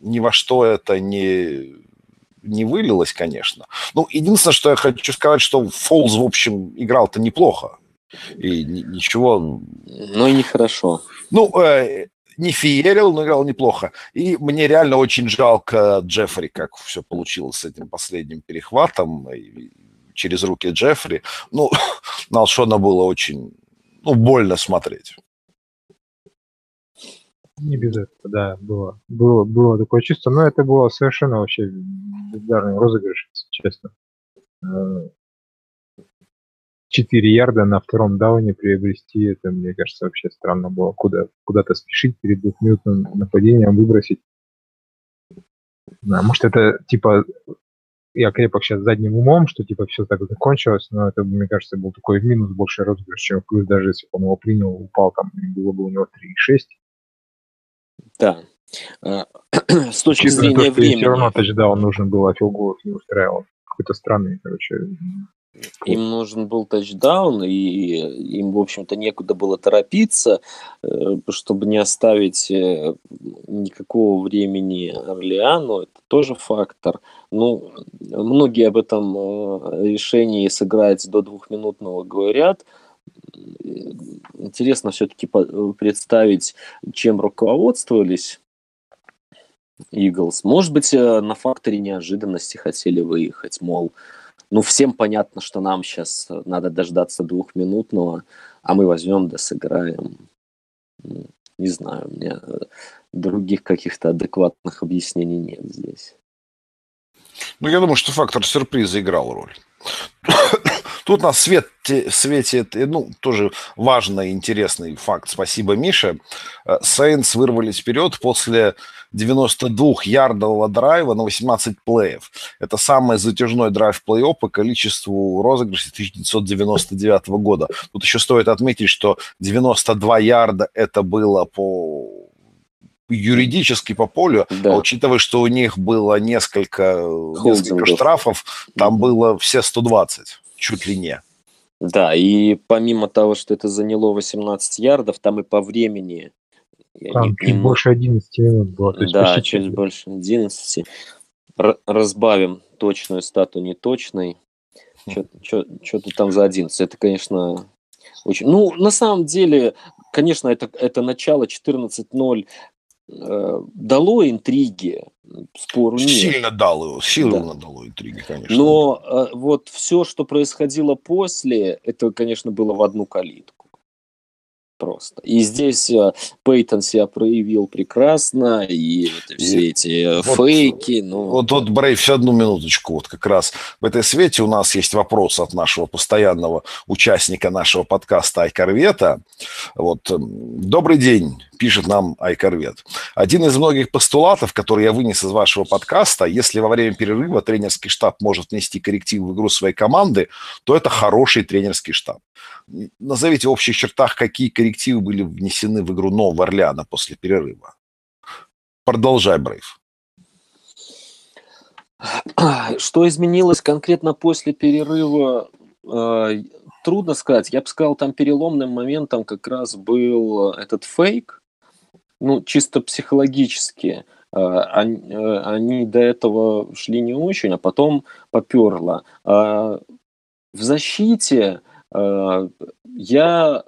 ни во что это не, не вылилось, конечно. Ну, единственное, что я хочу сказать, что Фолз, в общем, играл-то неплохо. И ничего... Ну и нехорошо. Ну, э, не феерил, но играл неплохо. И мне реально очень жалко Джеффри, как все получилось с этим последним перехватом через руки Джеффри. Ну, на Алшона было очень ну, больно смотреть. Не без этого, да, было, было, было такое чувство, но это было совершенно вообще бездарный розыгрыш, честно. Э, четыре ярда на втором дауне приобрести, это, мне кажется, вообще странно было. Куда, куда-то спешить перед двухминутным нападением, выбросить. Да, может, это типа я крепок сейчас задним умом, что типа все так закончилось, но это, мне кажется, был такой минус больше розыгрыш, чем плюс, даже если бы он его принял, упал там, было бы у него 3,6. Да. А, с точки Чисто зрения то, времени. Все равно тачдаун нужен был, а филголов не устраивал. Какой-то странный, короче, им нужен был тачдаун, и им, в общем-то, некуда было торопиться, э, чтобы не оставить э, никакого времени Орлеану. Это тоже фактор. Ну, многие об этом э, решении сыграть до двухминутного говорят. Интересно все-таки представить, чем руководствовались Иглс. Может быть, на факторе неожиданности хотели выехать, мол, ну, всем понятно, что нам сейчас надо дождаться двухминутного, а мы возьмем да сыграем. Ну, не знаю, у меня других каких-то адекватных объяснений нет здесь. Ну, я думаю, что фактор сюрприза играл роль. Тут на свете, свете ну, тоже важный, интересный факт. Спасибо, Миша. Сейнс вырвались вперед после 92-ярдового драйва на 18 плеев. Это самый затяжной драйв плей-офф по количеству розыгрышей 1999 года. Тут еще стоит отметить, что 92 ярда это было по юридически по полю, да. а учитывая, что у них было несколько, несколько штрафов, там было все 120, чуть ли не. Да, и помимо того, что это заняло 18 ярдов, там и по времени там чуть не больше 11 минут было. То есть да, чуть больше 11. Р- разбавим точную стату неточной. Что-то там за 11. Это, конечно, очень... Ну, на самом деле, конечно, это, это начало 14-0 э, дало интриги, спору нет. Сильно дало, сильно да. дало интриги, конечно. Но э, вот все, что происходило после, это, конечно, было в одну калитку. Просто. И здесь э, Пейтон себя проявил прекрасно, и вот все эти вот, фейки. Ну... Вот, вот, Брейв, одну минуточку. Вот как раз в этой свете у нас есть вопрос от нашего постоянного участника нашего подкаста Айкорвета. Вот. Добрый день, пишет нам Айкорвет. Один из многих постулатов, который я вынес из вашего подкаста, если во время перерыва тренерский штаб может внести корректив в игру своей команды, то это хороший тренерский штаб. Назовите в общих чертах, какие коррективы были внесены в игру Нового Орлеана после перерыва. Продолжай, Брейв. Что изменилось конкретно после перерыва, э, трудно сказать. Я бы сказал, там переломным моментом как раз был этот фейк, ну, чисто психологически. Э, они, э, они до этого шли не очень, а потом поперло. В защите я э,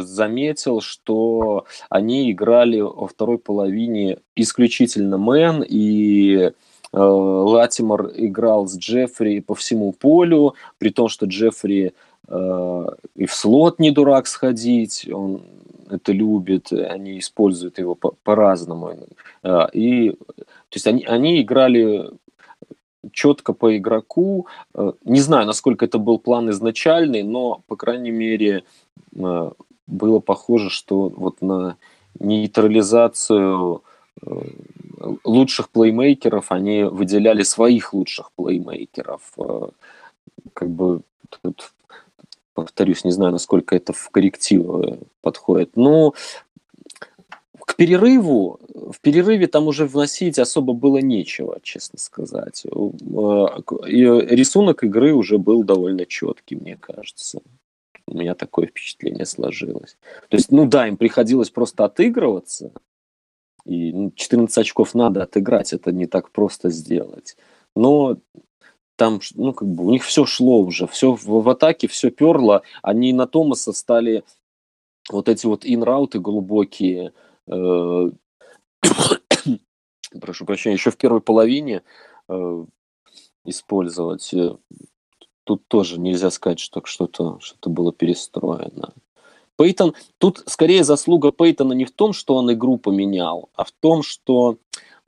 заметил, что они играли во второй половине исключительно мэн, и э, Латимор играл с Джеффри по всему полю, при том, что Джеффри э, и в слот не дурак сходить, он это любит, они используют его по- по-разному. Э, и, то есть они, они играли четко по игроку. Э, не знаю, насколько это был план изначальный, но, по крайней мере, э, было похоже, что вот на нейтрализацию э, лучших плеймейкеров они выделяли своих лучших плеймейкеров. Как бы тут повторюсь, не знаю, насколько это в коррективы подходит. Но к перерыву, в перерыве там уже вносить особо было нечего, честно сказать. Э, и рисунок игры уже был довольно четкий, мне кажется. У меня такое впечатление сложилось. То есть, ну да, им приходилось просто отыгрываться. И ну, 14 очков надо отыграть, это не так просто сделать. Но там, ну, как бы у них все шло уже, все в, в атаке, все перло. Они на Томаса стали вот эти вот ин-рауты глубокие, прошу прощения, еще в первой половине э, использовать. Э, тут тоже нельзя сказать, что что-то что было перестроено. Пейтон, тут скорее заслуга Пейтона не в том, что он игру поменял, а в том, что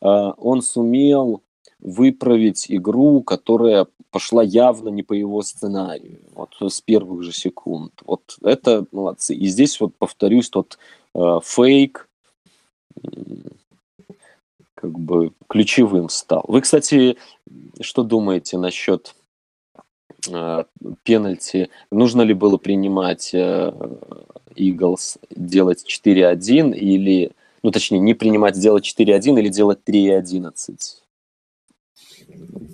э, он сумел выправить игру, которая пошла явно не по его сценарию, вот с первых же секунд. Вот это молодцы. И здесь вот повторюсь тот э, фейк, как бы ключевым стал. Вы, кстати, что думаете насчет э, пенальти? Нужно ли было принимать э, Eagles, делать 4-1 или, ну точнее, не принимать, делать 4-1 или делать 3-11?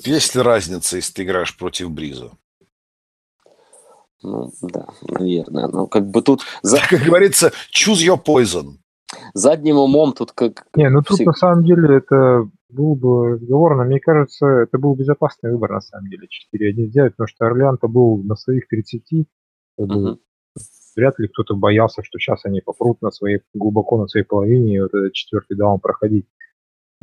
Есть ли разница, если ты играешь против Бриза? Ну, да, наверное. Но как бы тут... За... Как говорится, choose your poison задним умом тут как... Не, ну тут на самом деле это был бы разговор, но мне кажется, это был безопасный выбор на самом деле 4-1 сделать, потому что Орлеан-то был на своих 30, угу. вряд ли кто-то боялся, что сейчас они попрут на своей, глубоко на своей половине и вот этот четвертый даун проходить.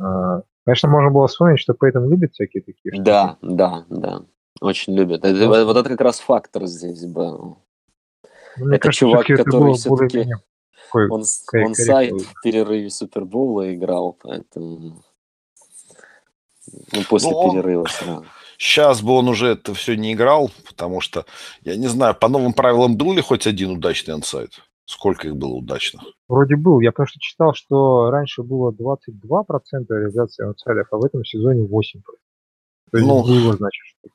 А, конечно, можно было вспомнить, что Пейтон любит всякие такие штуки. Да, да, да. Очень любит. Это, вот это как раз фактор здесь был. Ну, это кажется, чувак, который все-таки такой он, он сайт в перерыве Супербоула играл, поэтому... Ну, после ну, перерыва сразу. Сейчас бы он уже это все не играл, потому что, я не знаю, по новым правилам был ли хоть один удачный ансайт? Сколько их было удачных? Вроде был. Я просто читал, что раньше было 22% реализации ансайдов, а в этом сезоне 8%. То есть ну, было, значит, что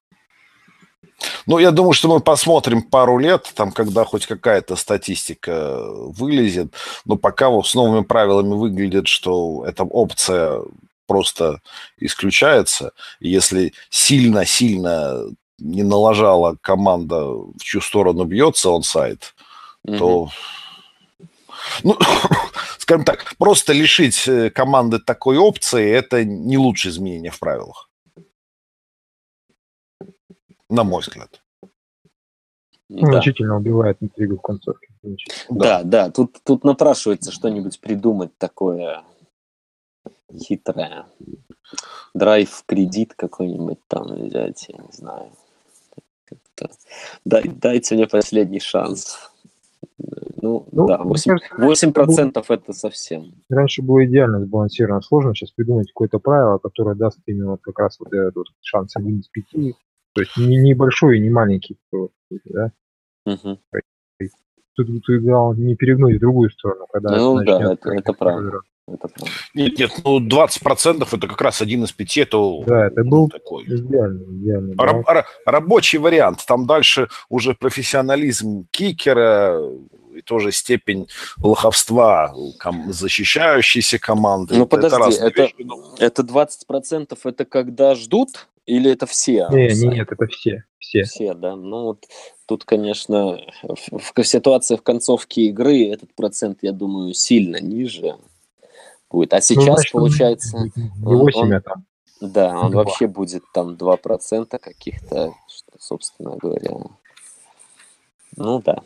ну, я думаю, что мы посмотрим пару лет, там, когда хоть какая-то статистика вылезет. Но пока вот с новыми правилами выглядит, что эта опция просто исключается. Если сильно-сильно не налажала команда, в чью сторону бьется он сайт, mm-hmm. то ну, скажем так, просто лишить э, команды такой опции – это не лучшее изменение в правилах на мой взгляд. Значительно убивает интригу в концовке. Да, да, да. Тут, тут напрашивается что-нибудь придумать такое хитрое. Драйв кредит какой-нибудь там взять, я не знаю. Дай, дайте мне последний шанс. Ну, ну да, 8%, кажется, 8% это, это совсем. Раньше было идеально сбалансировано. Сложно сейчас придумать какое-то правило, которое даст именно вот как раз вот этот вот шанс один из пяти. То есть не, не большой и не маленький. Да? Угу. Тут, тут главное не перегнуть в другую сторону, когда ну, да, это, это правда. Это правда. Нет, нет, ну 20% это как раз один из пяти, это, да, это ну, был такой. идеальный, идеальный Раб, да. рабочий вариант. Там дальше уже профессионализм кикера, и тоже степень лоховства ком- защищающейся команды. Ну подожди, это, это, это 20% это когда ждут или это все? Не, не, нет, это все. Все. Все, да. Ну вот тут, конечно, в, в ситуации в концовке игры этот процент, я думаю, сильно ниже будет. А ну, сейчас, ну, значит, получается... Не 8, он, а там. Да, он 2. вообще будет там 2% каких-то, что, собственно говоря. Ну да.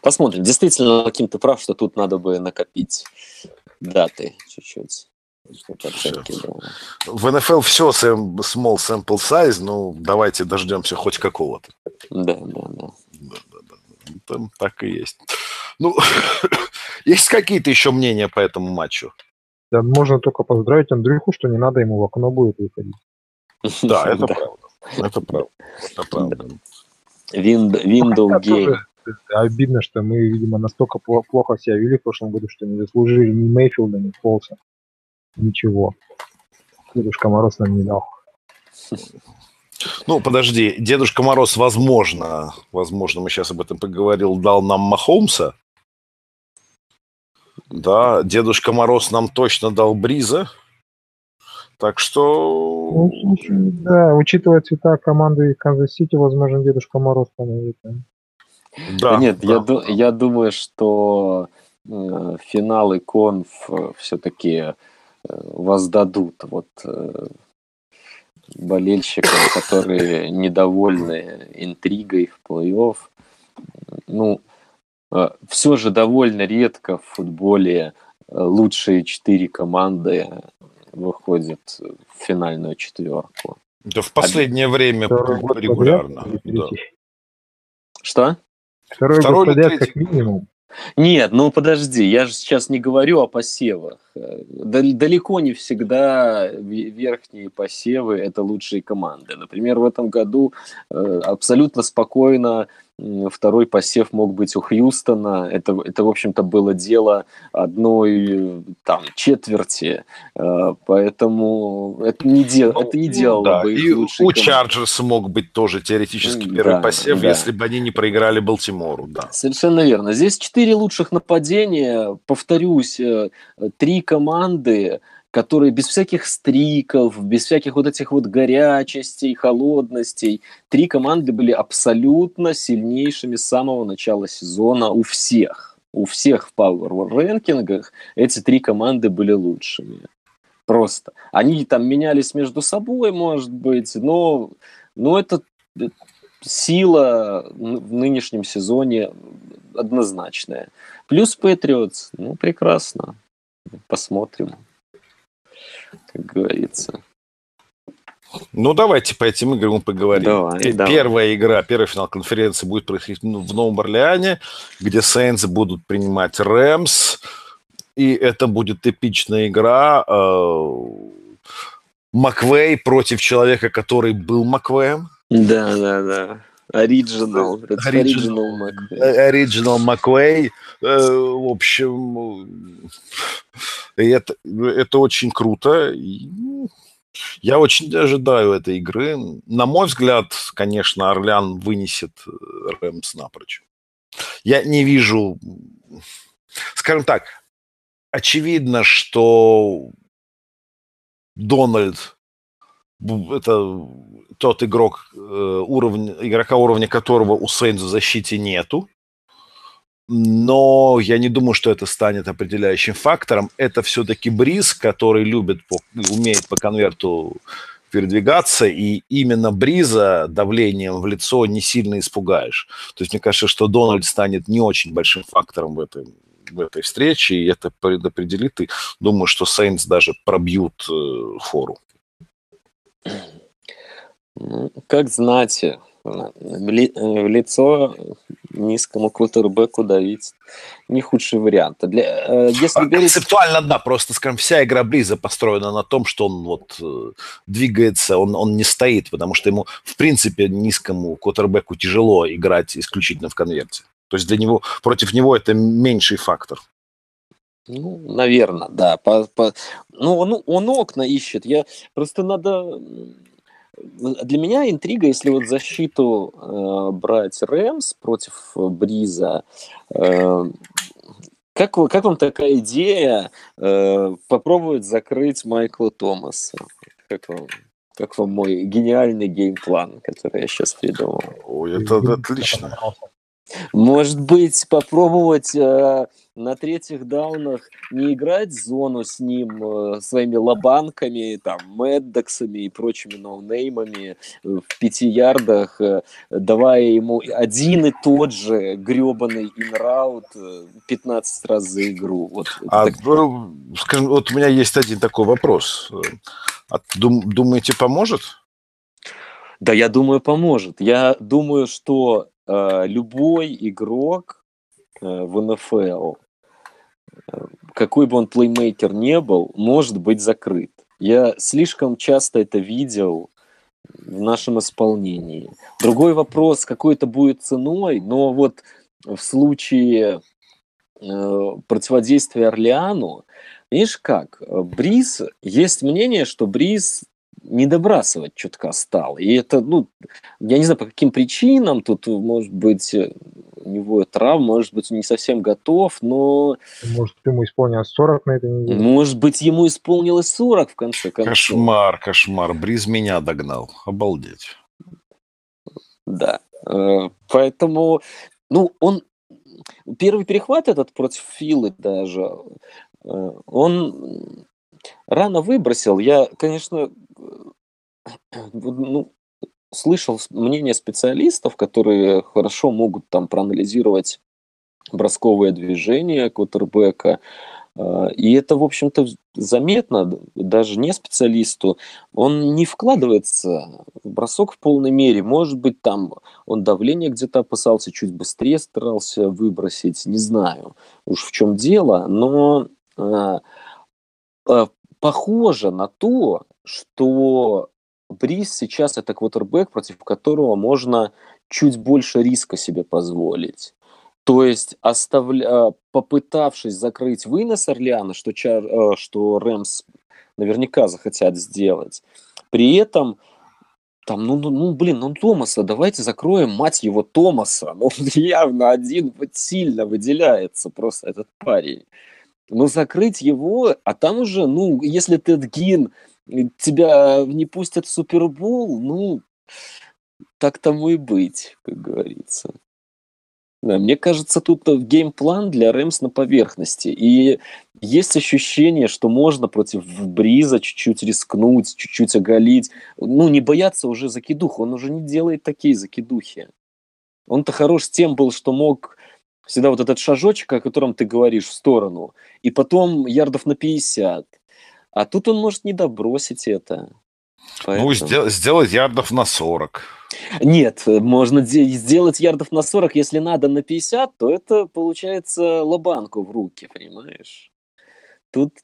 Посмотрим. Действительно, Ким, ты прав, что тут надо бы накопить даты чуть-чуть. В НФЛ все small sample size, ну давайте дождемся хоть какого-то. Да, да, да. да, да, да. Там так и есть. Ну, есть какие-то еще мнения по этому матчу? Да, можно только поздравить Андрюху, что не надо ему в окно будет выходить. Да, это правда. Это правда. Это правда. Window game. Обидно, что мы, видимо, настолько плохо себя вели в прошлом году, что не заслужили ни Мейфилда, ни Фолса. Ничего. Дедушка Мороз нам не дал. Ну, подожди, Дедушка Мороз, возможно, возможно, мы сейчас об этом поговорил, дал нам Махомса. Да, Дедушка Мороз нам точно дал Бриза. Так что... Ну, да, учитывая цвета команды Канзас-Сити, возможно, Дедушка Мороз поможет. Да, да нет, да. Я, я думаю, что э, финал и конф э, все-таки воздадут вот э, болельщикам, которые недовольны интригой в плей-офф. Ну, э, все же довольно редко в футболе э, лучшие четыре команды выходят в финальную четверку. Да в последнее а... время регулярно. Да. Что? Второй, Второй год подряд, как минимум. Нет, ну подожди, я же сейчас не говорю о посевах. Далеко не всегда верхние посевы – это лучшие команды. Например, в этом году э, абсолютно спокойно Второй посев мог быть у Хьюстона. Это, это в общем-то, было дело одной там, четверти. Э, поэтому это не, дел, ну, это не делало да. бы И у Чарджерс мог быть тоже теоретически первый да, посев, да. если бы они не проиграли Балтимору. Да. Совершенно верно. Здесь четыре лучших нападения. Повторюсь, э, три команды которые без всяких стриков, без всяких вот этих вот горячестей, холодностей, три команды были абсолютно сильнейшими с самого начала сезона у всех. У всех в Power рэнкингах эти три команды были лучшими. Просто. Они там менялись между собой, может быть, но, но это сила в нынешнем сезоне однозначная. Плюс Патриотс, ну, прекрасно. Посмотрим как говорится. Ну, давайте по этим играм поговорим. Давай, Первая давай. игра, первый финал конференции будет происходить в Новом Орлеане, где Сейнс будут принимать Рэмс. И это будет эпичная игра. Э, Маквей против человека, который был Маквеем. Да, да, да. Оригинал. Оригинал Маквей. В общем, это, это очень круто. Ну, я очень ожидаю этой игры. На мой взгляд, конечно, Орлян вынесет э, Рэмс напрочь. Я не вижу... Скажем так, очевидно, что Дональд это тот игрок, э, уровня, игрока уровня которого у Сейнс в защите нету. Но я не думаю, что это станет определяющим фактором. Это все-таки Бриз, который любит, по, умеет по конверту передвигаться, и именно Бриза давлением в лицо не сильно испугаешь. То есть мне кажется, что Дональд станет не очень большим фактором в этой, в этой встрече, и это предопределит. И думаю, что Сейнс даже пробьют э, фору. Ну, как знать, в лицо низкому квотербеку давить не худший вариант. Для, э, если а, говорить... Концептуально, да, просто, скажем, вся игра Бриза построена на том, что он вот э, двигается, он, он не стоит, потому что ему, в принципе, низкому квотербеку тяжело играть исключительно в конверте. То есть для него, против него это меньший фактор. Ну, наверное, да. По, по... Ну, он, он окна ищет. Я просто надо для меня интрига, если вот защиту э, брать Рэмс против Бриза, э, как, как вам такая идея э, попробовать закрыть Майкла Томаса? Как вам, как вам мой гениальный геймплан, который я сейчас придумал? Ой, это отлично. Может быть, попробовать э, на третьих даунах не играть зону с ним э, своими лобанками, там, мэддоксами и прочими ноунеймами э, в пяти ярдах, э, давая ему один и тот же гребаный инраут э, 15 раз за игру. Вот, а, так... Ну, скажем, вот у меня есть один такой вопрос. А дум, думаете, поможет? Да, я думаю, поможет. Я думаю, что любой игрок э, в НФЛ, э, какой бы он плеймейкер не был, может быть закрыт. Я слишком часто это видел в нашем исполнении. Другой вопрос, какой это будет ценой, но вот в случае э, противодействия Орлеану, видишь как, Бриз, есть мнение, что Бриз не добрасывать чутка стал. И это, ну, я не знаю, по каким причинам, тут, может быть, у него травма, может быть, он не совсем готов, но... Может, ему исполнилось 40 на этой неделе? Может быть, ему исполнилось 40, в конце концов. Кошмар, кошмар. Бриз меня догнал. Обалдеть. Да. Э, поэтому, ну, он... Первый перехват этот против Филы даже, э, он рано выбросил. Я, конечно, ну, слышал мнение специалистов, которые хорошо могут там проанализировать бросковое движение квотербека. А, и это, в общем-то, заметно даже не специалисту. Он не вкладывается в бросок в полной мере. Может быть, там он давление где-то опасался, чуть быстрее старался выбросить. Не знаю уж в чем дело. Но а, похоже на то, что Бриз сейчас это квотербек, против которого можно чуть больше риска себе позволить. То есть, оставля... А, попытавшись закрыть вынос Орлеана, что, Чар... Э, что Рэмс наверняка захотят сделать, при этом там, ну, ну, ну, блин, ну Томаса, давайте закроем, мать его, Томаса. Ну, явно один вот сильно выделяется просто этот парень. Но закрыть его, а там уже, ну, если Тед Гин тебя не пустят в Супербол, ну, так тому и быть, как говорится. Да, мне кажется, тут геймплан для Рэмс на поверхности. И есть ощущение, что можно против Бриза чуть-чуть рискнуть, чуть-чуть оголить. Ну, не бояться уже закидух. Он уже не делает такие закидухи. Он-то хорош тем был, что мог всегда вот этот шажочек, о котором ты говоришь, в сторону, и потом ярдов на 50 а тут он может не добросить это. Ну, Поэтому... Ну, сдел- сделать ярдов на 40. Нет, можно сделать ярдов на 40, если надо на 50, то это получается лобанку в руки, понимаешь? Тут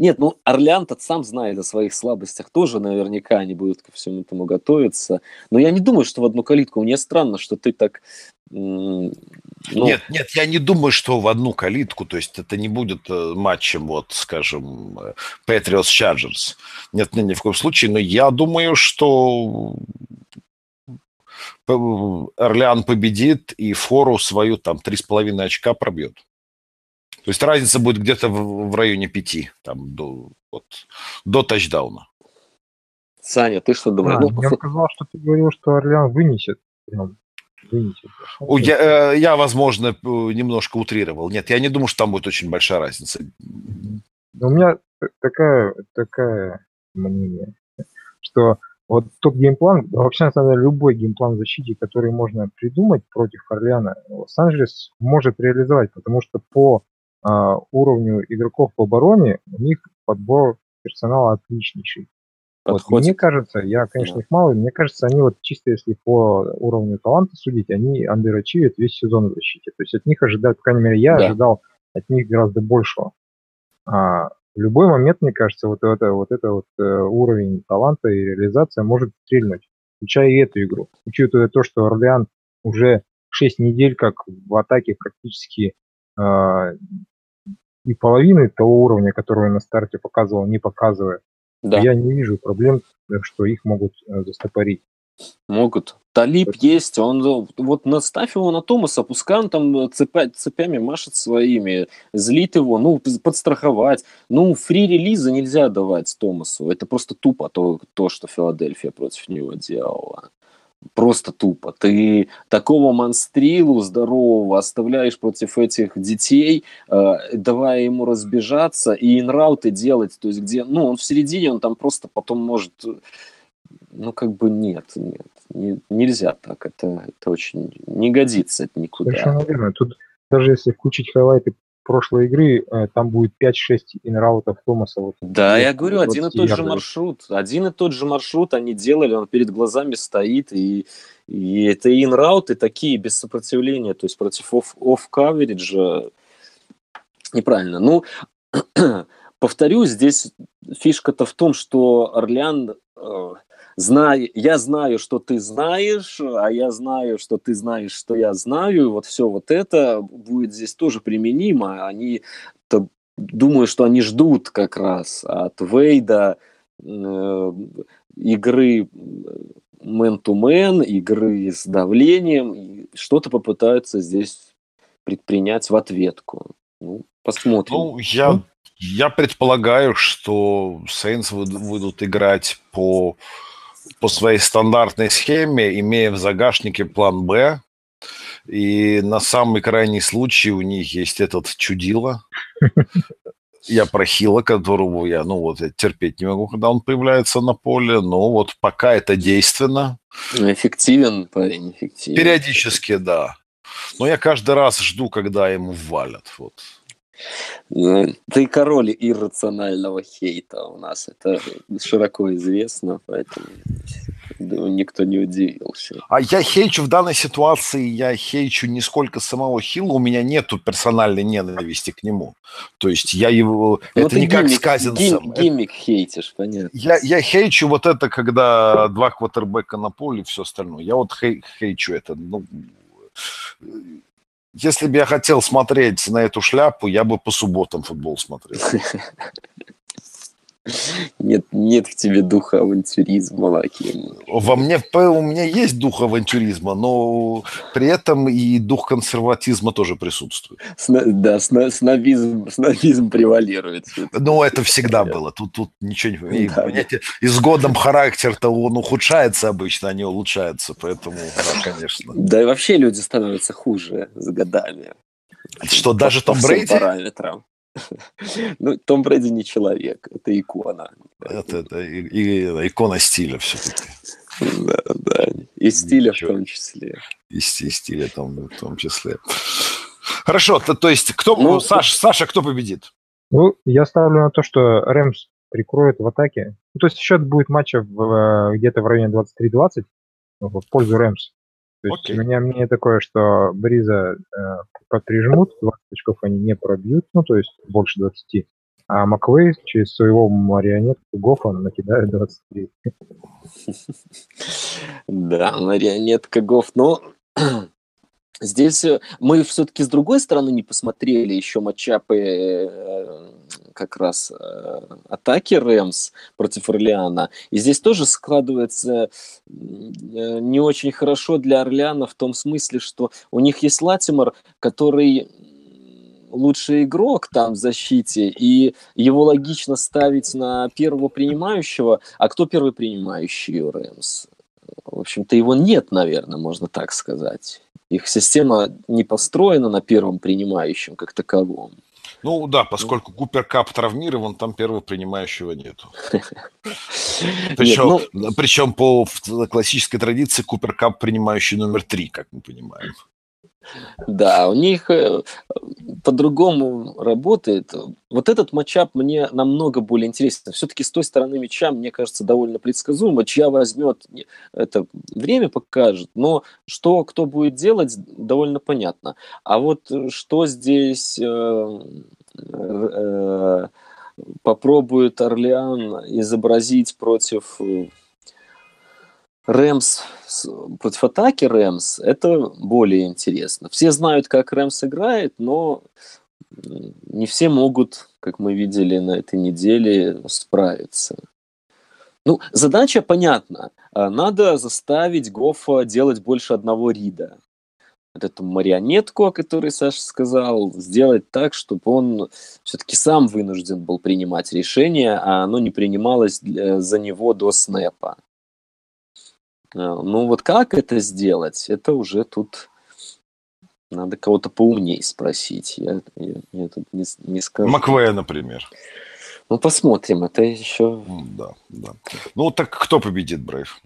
нет, ну Орлеан тот сам знает о своих слабостях, тоже наверняка они будут ко всему этому готовиться. Но я не думаю, что в одну калитку. Мне странно, что ты так... Ну... Нет, нет, я не думаю, что в одну калитку, то есть это не будет э, матчем, вот, скажем, э, Patriots Chargers. Нет, нет, ни в коем случае, но я думаю, что Орлеан победит и фору свою там 3,5 очка пробьет. То есть разница будет где-то в, в районе пяти, там, до, вот, до тачдауна. Саня, ты что думаешь? А, ну, я сказал, что ты говорил, что Орлеан вынесет. вынесет. Я, э, я, возможно, немножко утрировал. Нет, я не думаю, что там будет очень большая разница. У меня такая, такая мнение, что вот тот game plan, вообще, на самом деле, любой game plan защиты, который можно придумать против Орлеана, Лос-Анджелес может реализовать, потому что по уровню игроков в обороне у них подбор персонала отличнейший. Вот, мне кажется, я, конечно, да. их мало, мне кажется, они вот чисто если по уровню таланта судить, они андерачивят весь сезон в защите. То есть от них ожидают, по крайней мере, я да. ожидал от них гораздо большего. А, в любой момент, мне кажется, вот это вот, это вот э, уровень таланта и реализация может стрельнуть, включая и эту игру. Учитывая то, что Орлеан уже 6 недель как в атаке практически э, и половины того уровня, который он на старте показывал, не показывает. Да. Я не вижу проблем, что их могут э, застопорить. Могут. Талиб есть, он вот наставь его на Томаса, пускай он там цепя, цепями машет своими, злит его, ну, подстраховать. Ну, фри-релиза нельзя давать Томасу. Это просто тупо то, то, что Филадельфия против него делала. Просто тупо. Ты такого монстрилу здорового оставляешь против этих детей, э, давая ему разбежаться и инрауты делать, то есть где, ну, он в середине, он там просто потом может, ну, как бы нет, нет, не, нельзя так, это, это очень не годится это никуда. Совершенно верно. Тут даже если включить хайлайты прошлой игры э, там будет 5-6 инраутов Томаса. Вот, да, я говорю, один и тот ярдов. же маршрут. Один и тот же маршрут они делали, он перед глазами стоит, и, и это инрауты такие, без сопротивления, то есть против офф-кавериджа неправильно. Ну, повторюсь, здесь фишка-то в том, что Орлеан э, знаю, я знаю, что ты знаешь, а я знаю, что ты знаешь, что я знаю, и вот все вот это будет здесь тоже применимо. Они думаю, что они ждут как раз от Вейда э, игры мэн-то-мэн, игры с давлением, и что-то попытаются здесь предпринять в ответку. Ну, посмотрим. Ну, я, я предполагаю, что Сейнс будут играть по по своей стандартной схеме, имея в загашнике план «Б», и на самый крайний случай у них есть этот чудило. Я про Хила, которого я, ну вот, я терпеть не могу, когда он появляется на поле, но вот пока это действенно. Эффективен парень, эффективен. Периодически, да. Но я каждый раз жду, когда ему валят. Вот. Ну, ты король иррационального хейта у нас. Это широко известно, поэтому думаю, никто не удивился. А я хейчу в данной ситуации, я хейчу не сколько самого Хилла, у меня нету персональной ненависти к нему. То есть я его... Ну, это не гиммик, как с Казинцем. Гим, гиммик хейтишь, понятно. Я, я хейчу вот это, когда два квотербека на поле и все остальное. Я вот хей, хейчу это. Ну, если бы я хотел смотреть на эту шляпу, я бы по субботам футбол смотрел. Нет, нет в тебе духа авантюризма, Лаки. Во мне, у меня есть дух авантюризма, но при этом и дух консерватизма тоже присутствует. Сна, да, сна, снобизм, снобизм превалирует. Ну, это всегда было. Тут, тут ничего не... Да, понимаете, и с годом характер-то он ухудшается обычно, а не улучшается, поэтому, да, конечно. Да и вообще люди становятся хуже с годами. Что, даже Том Брейди? параметрам. Ну, Том Брэди не человек, это икона. Это, это и, и, икона стиля все-таки. Да, да. И стиля Ничего. в том числе. И, и стиля там, в том числе. Хорошо, то, то есть, кто, ну, Саша, Саша, кто победит? Ну, я ставлю на то, что Рэмс прикроет в атаке. Ну, то есть счет будет матча в, где-то в районе 23-20 в пользу Рэмс. То есть Окей. у меня мнение такое, что Бриза э, прижмут, 20 очков они не пробьют, ну, то есть больше 20. А Маквей через своего марионетку Гофа накидает 23. Да, марионетка Гоф. Но здесь э, мы все-таки с другой стороны не посмотрели еще матчапы э, как раз э, атаки Рэмс против Орлеана. И здесь тоже складывается не очень хорошо для Орлеана в том смысле, что у них есть Латимор, который лучший игрок там в защите, и его логично ставить на первого принимающего. А кто первый принимающий у Рэмс? В общем-то, его нет, наверное, можно так сказать. Их система не построена на первом принимающем как таковом. Ну да, поскольку Купер Кап травмирован, там первого принимающего нету. Причем, ну причем по классической традиции Купер Кап принимающий номер три, как мы понимаем. Да, у них э, по-другому работает. Вот этот матчап мне намного более интересен. Все-таки с той стороны мяча, мне кажется, довольно предсказуемо. Чья возьмет, это время покажет. Но что кто будет делать, довольно понятно. А вот что здесь э, э, попробует Орлеан изобразить против Рэмс против атаки Рэмс, это более интересно. Все знают, как Рэмс играет, но не все могут, как мы видели на этой неделе, справиться. Ну, задача понятна. А, надо заставить Гофа делать больше одного рида. Вот эту марионетку, о которой Саша сказал, сделать так, чтобы он все-таки сам вынужден был принимать решение, а оно не принималось за него до снэпа. А, ну вот как это сделать, это уже тут надо кого-то поумнее спросить. Я, я, я тут не, не скажу. Маквея, например. Ну, посмотрим, это еще... Да, да. Ну, так кто победит, Брейв?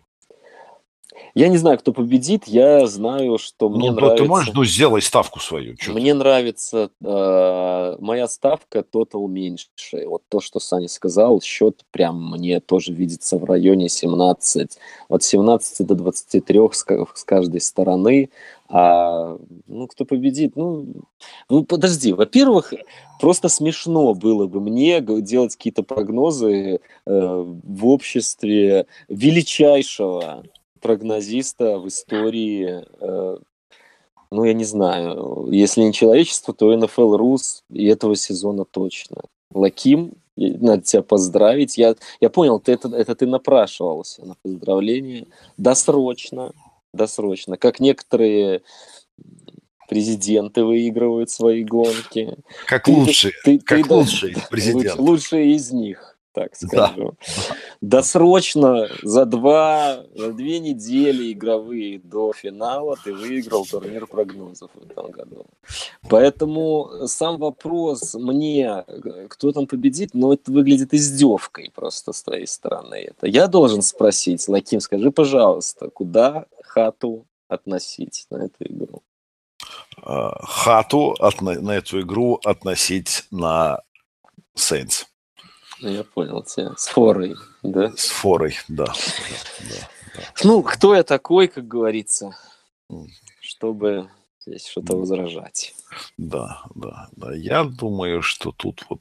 Я не знаю, кто победит, я знаю, что мне ну, нравится... Ты можешь, ну, сделай ставку свою. Мне ты? нравится э, моя ставка тотал меньше. Вот то, что Саня сказал, счет прям мне тоже видится в районе 17. От 17 до 23 с, с каждой стороны. А, ну, кто победит? Ну, ну, подожди. Во-первых, просто смешно было бы мне делать какие-то прогнозы э, в обществе величайшего прогнозиста в истории, э, ну, я не знаю, если не человечество, то НФЛ Рус и этого сезона точно. Лаким, надо тебя поздравить. Я, я понял, ты, это, это ты напрашивался на поздравление. Досрочно, досрочно. Как некоторые президенты выигрывают свои гонки. Как ты, лучшие, ты, как ты, лучшие президенты. Лучшие из них так скажу. Да. Досрочно за два, за две недели игровые до финала ты выиграл турнир прогнозов в этом году. Поэтому сам вопрос мне, кто там победит, но ну, это выглядит издевкой просто с твоей стороны. Это я должен спросить, Лаким, скажи, пожалуйста, куда хату относить на эту игру? А, хату на эту игру относить на Saints. Ну, я понял тебя. С форой, да? С форой, да. да. Ну, кто я такой, как говорится, чтобы здесь что-то возражать. Да, да, да. Я думаю, что тут вот...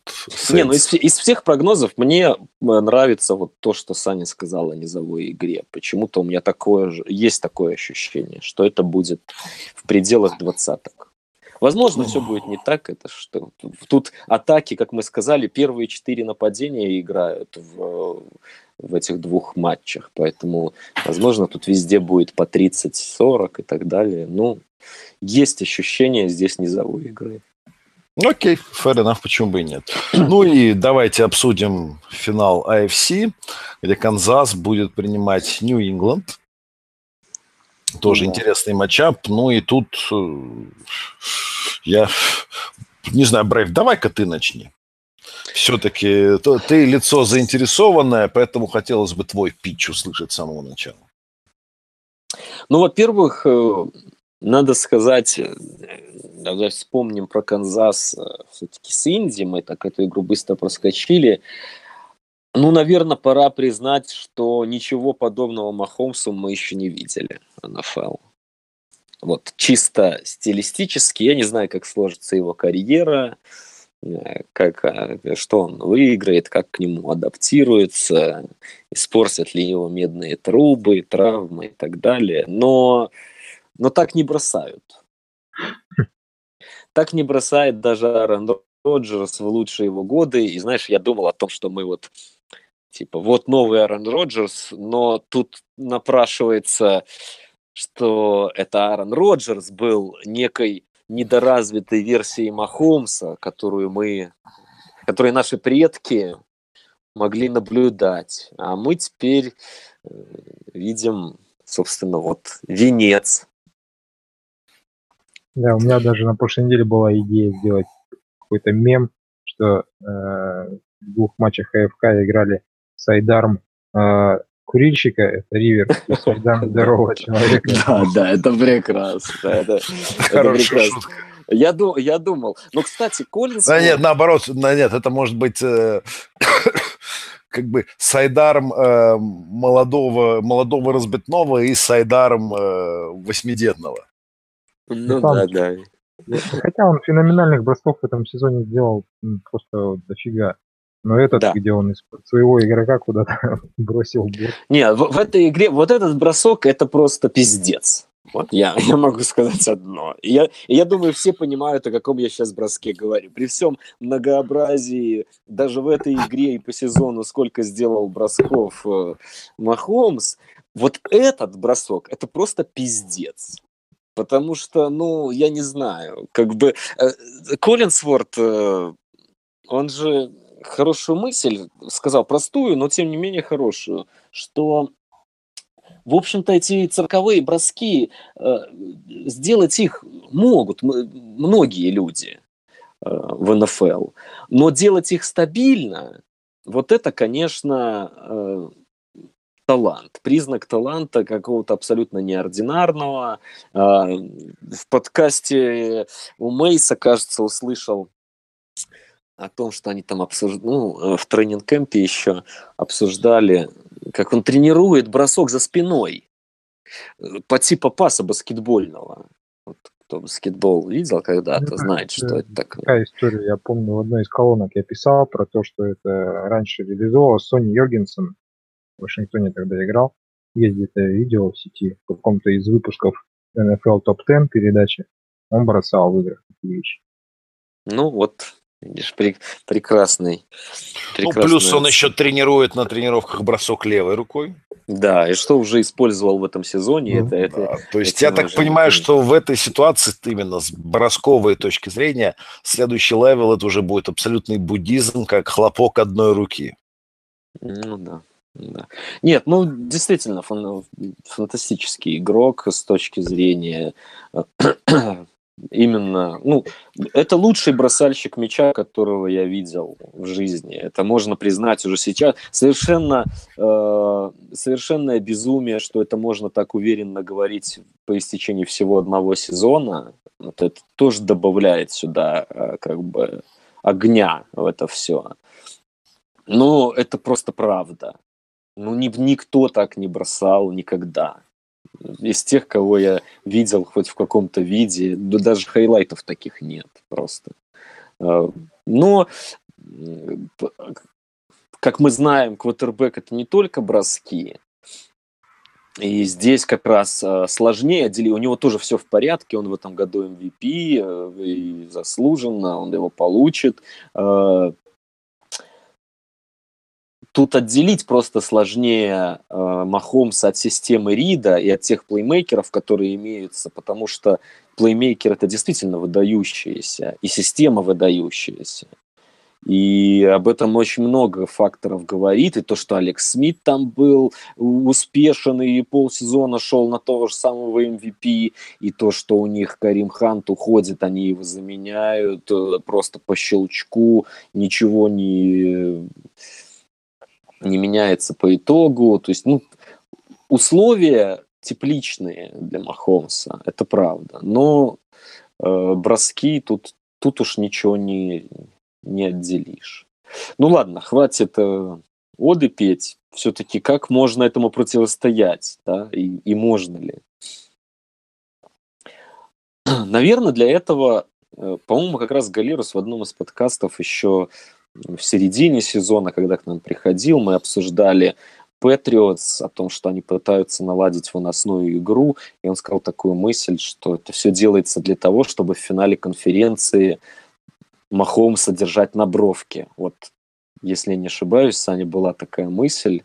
Не, ну из, из всех прогнозов мне э, нравится вот то, что Саня сказал о низовой игре. Почему-то у меня такое же, есть такое ощущение, что это будет в пределах двадцаток. Возможно, все будет не так. Это что тут атаки, как мы сказали, первые четыре нападения играют в, в этих двух матчах. Поэтому, возможно, тут везде будет по 30-40 и так далее. Ну, есть ощущение здесь низовой игры. Окей, fair enough, почему бы и нет. Ну и давайте обсудим финал AFC, где Канзас будет принимать Нью-Ингланд. Тоже да. интересный матчап. Ну и тут э, я не знаю, Брейв, давай-ка ты начни. Все-таки ты лицо заинтересованное, поэтому хотелось бы твой питч услышать с самого начала. Ну, во-первых, э, надо сказать, э, давай вспомним про Канзас все-таки с Инди, мы так эту игру быстро проскочили. Ну, наверное, пора признать, что ничего подобного Махомсу мы еще не видели в НФЛ. Вот чисто стилистически, я не знаю, как сложится его карьера, э, как, э, что он выиграет, как к нему адаптируется, испортят ли его медные трубы, травмы и так далее. Но, но так не бросают. Так не бросает даже Аарон Роджерс в лучшие его годы. И знаешь, я думал о том, что мы вот Типа, вот новый Аарон Роджерс, но тут напрашивается, что это Аарон Роджерс был некой недоразвитой версией Махомса, которую мы, которую наши предки могли наблюдать. А мы теперь э, видим, собственно, вот венец. Да, у меня даже на прошлой неделе была идея сделать какой-то мем, что э, в двух матчах АФК играли сайдарм э, курильщика, это Ривер, здорового человека. Да, да, это прекрасно. Это, Хорошая шутка. Я, ду, я думал. Ну, кстати, Коллинс... Да нет, наоборот, да нет, это может быть э, как бы сайдаром э, молодого, молодого разбитного и сайдаром э, восьмидетного. Ну да, да. Хотя он феноменальных бросков в этом сезоне сделал просто дофига. Но этот, да. где он из своего игрока куда-то бросил бот. Не, в, в этой игре вот этот бросок это просто пиздец. Вот я, я могу сказать одно. Я, я думаю, все понимают, о каком я сейчас броске говорю. При всем многообразии, даже в этой игре и по сезону, сколько сделал бросков э, Махомс, вот этот бросок, это просто пиздец. Потому что, ну, я не знаю, как бы э, Коллинсворт, э, он же хорошую мысль сказал, простую, но тем не менее хорошую, что в общем-то, эти цирковые броски, э, сделать их могут многие люди э, в НФЛ. Но делать их стабильно, вот это, конечно, э, талант, признак таланта какого-то абсолютно неординарного. В подкасте у Мейса, кажется, услышал о том, что они там обсуждали, ну, в тренинг-кемпе еще обсуждали, как он тренирует бросок за спиной по типу паса баскетбольного. Вот, кто баскетбол видел когда-то, знает, что это такое. Такая история, я помню, в одной из колонок я писал про то, что это раньше реализовал Сони Йоргенсен, в Вашингтоне тогда играл. Есть где-то видео в сети, в каком-то из выпусков NFL Top 10 передачи. Он бросал в играх такие вещи. Ну вот, Видишь, при, прекрасный, прекрасный. Ну, плюс он еще тренирует на тренировках бросок левой рукой. Да, и что уже использовал в этом сезоне. Ну, это, это, да. То есть я так понимаю, что в этой ситуации именно с бросковой точки зрения следующий level это уже будет абсолютный буддизм, как хлопок одной руки. Ну да. Да. Нет, ну действительно фан- фантастический игрок с точки зрения именно, ну, это лучший бросальщик мяча, которого я видел в жизни. Это можно признать уже сейчас. Совершенно, э, совершенное безумие, что это можно так уверенно говорить по истечении всего одного сезона. Вот это тоже добавляет сюда э, как бы огня в это все. Но это просто правда. Ну, ни, никто так не бросал никогда из тех, кого я видел хоть в каком-то виде, да даже хайлайтов таких нет просто. А, но, как мы знаем, квотербек это не только броски, и здесь как раз а, сложнее отделить. У него тоже все в порядке. Он в этом году MVP э, и заслуженно, он его получит. А, Тут отделить просто сложнее э, Махомса от системы Рида и от тех плеймейкеров, которые имеются, потому что плеймейкер это действительно выдающиеся, и система выдающаяся. И об этом очень много факторов говорит. И то, что Алекс Смит там был успешен и полсезона шел на того же самого MVP, и то, что у них Карим Хант уходит, они его заменяют э, просто по щелчку, ничего не не меняется по итогу. То есть, ну, условия тепличные для Махомса, это правда. Но э, броски тут, тут уж ничего не, не отделишь. Ну ладно, хватит э, оды петь. Все-таки как можно этому противостоять, да, и, и можно ли? Наверное, для этого, э, по-моему, как раз Галерус в одном из подкастов еще в середине сезона, когда к нам приходил, мы обсуждали Патриотс, о том, что они пытаются наладить выносную игру, и он сказал такую мысль, что это все делается для того, чтобы в финале конференции Махом содержать на бровке. Вот, если я не ошибаюсь, Саня, была такая мысль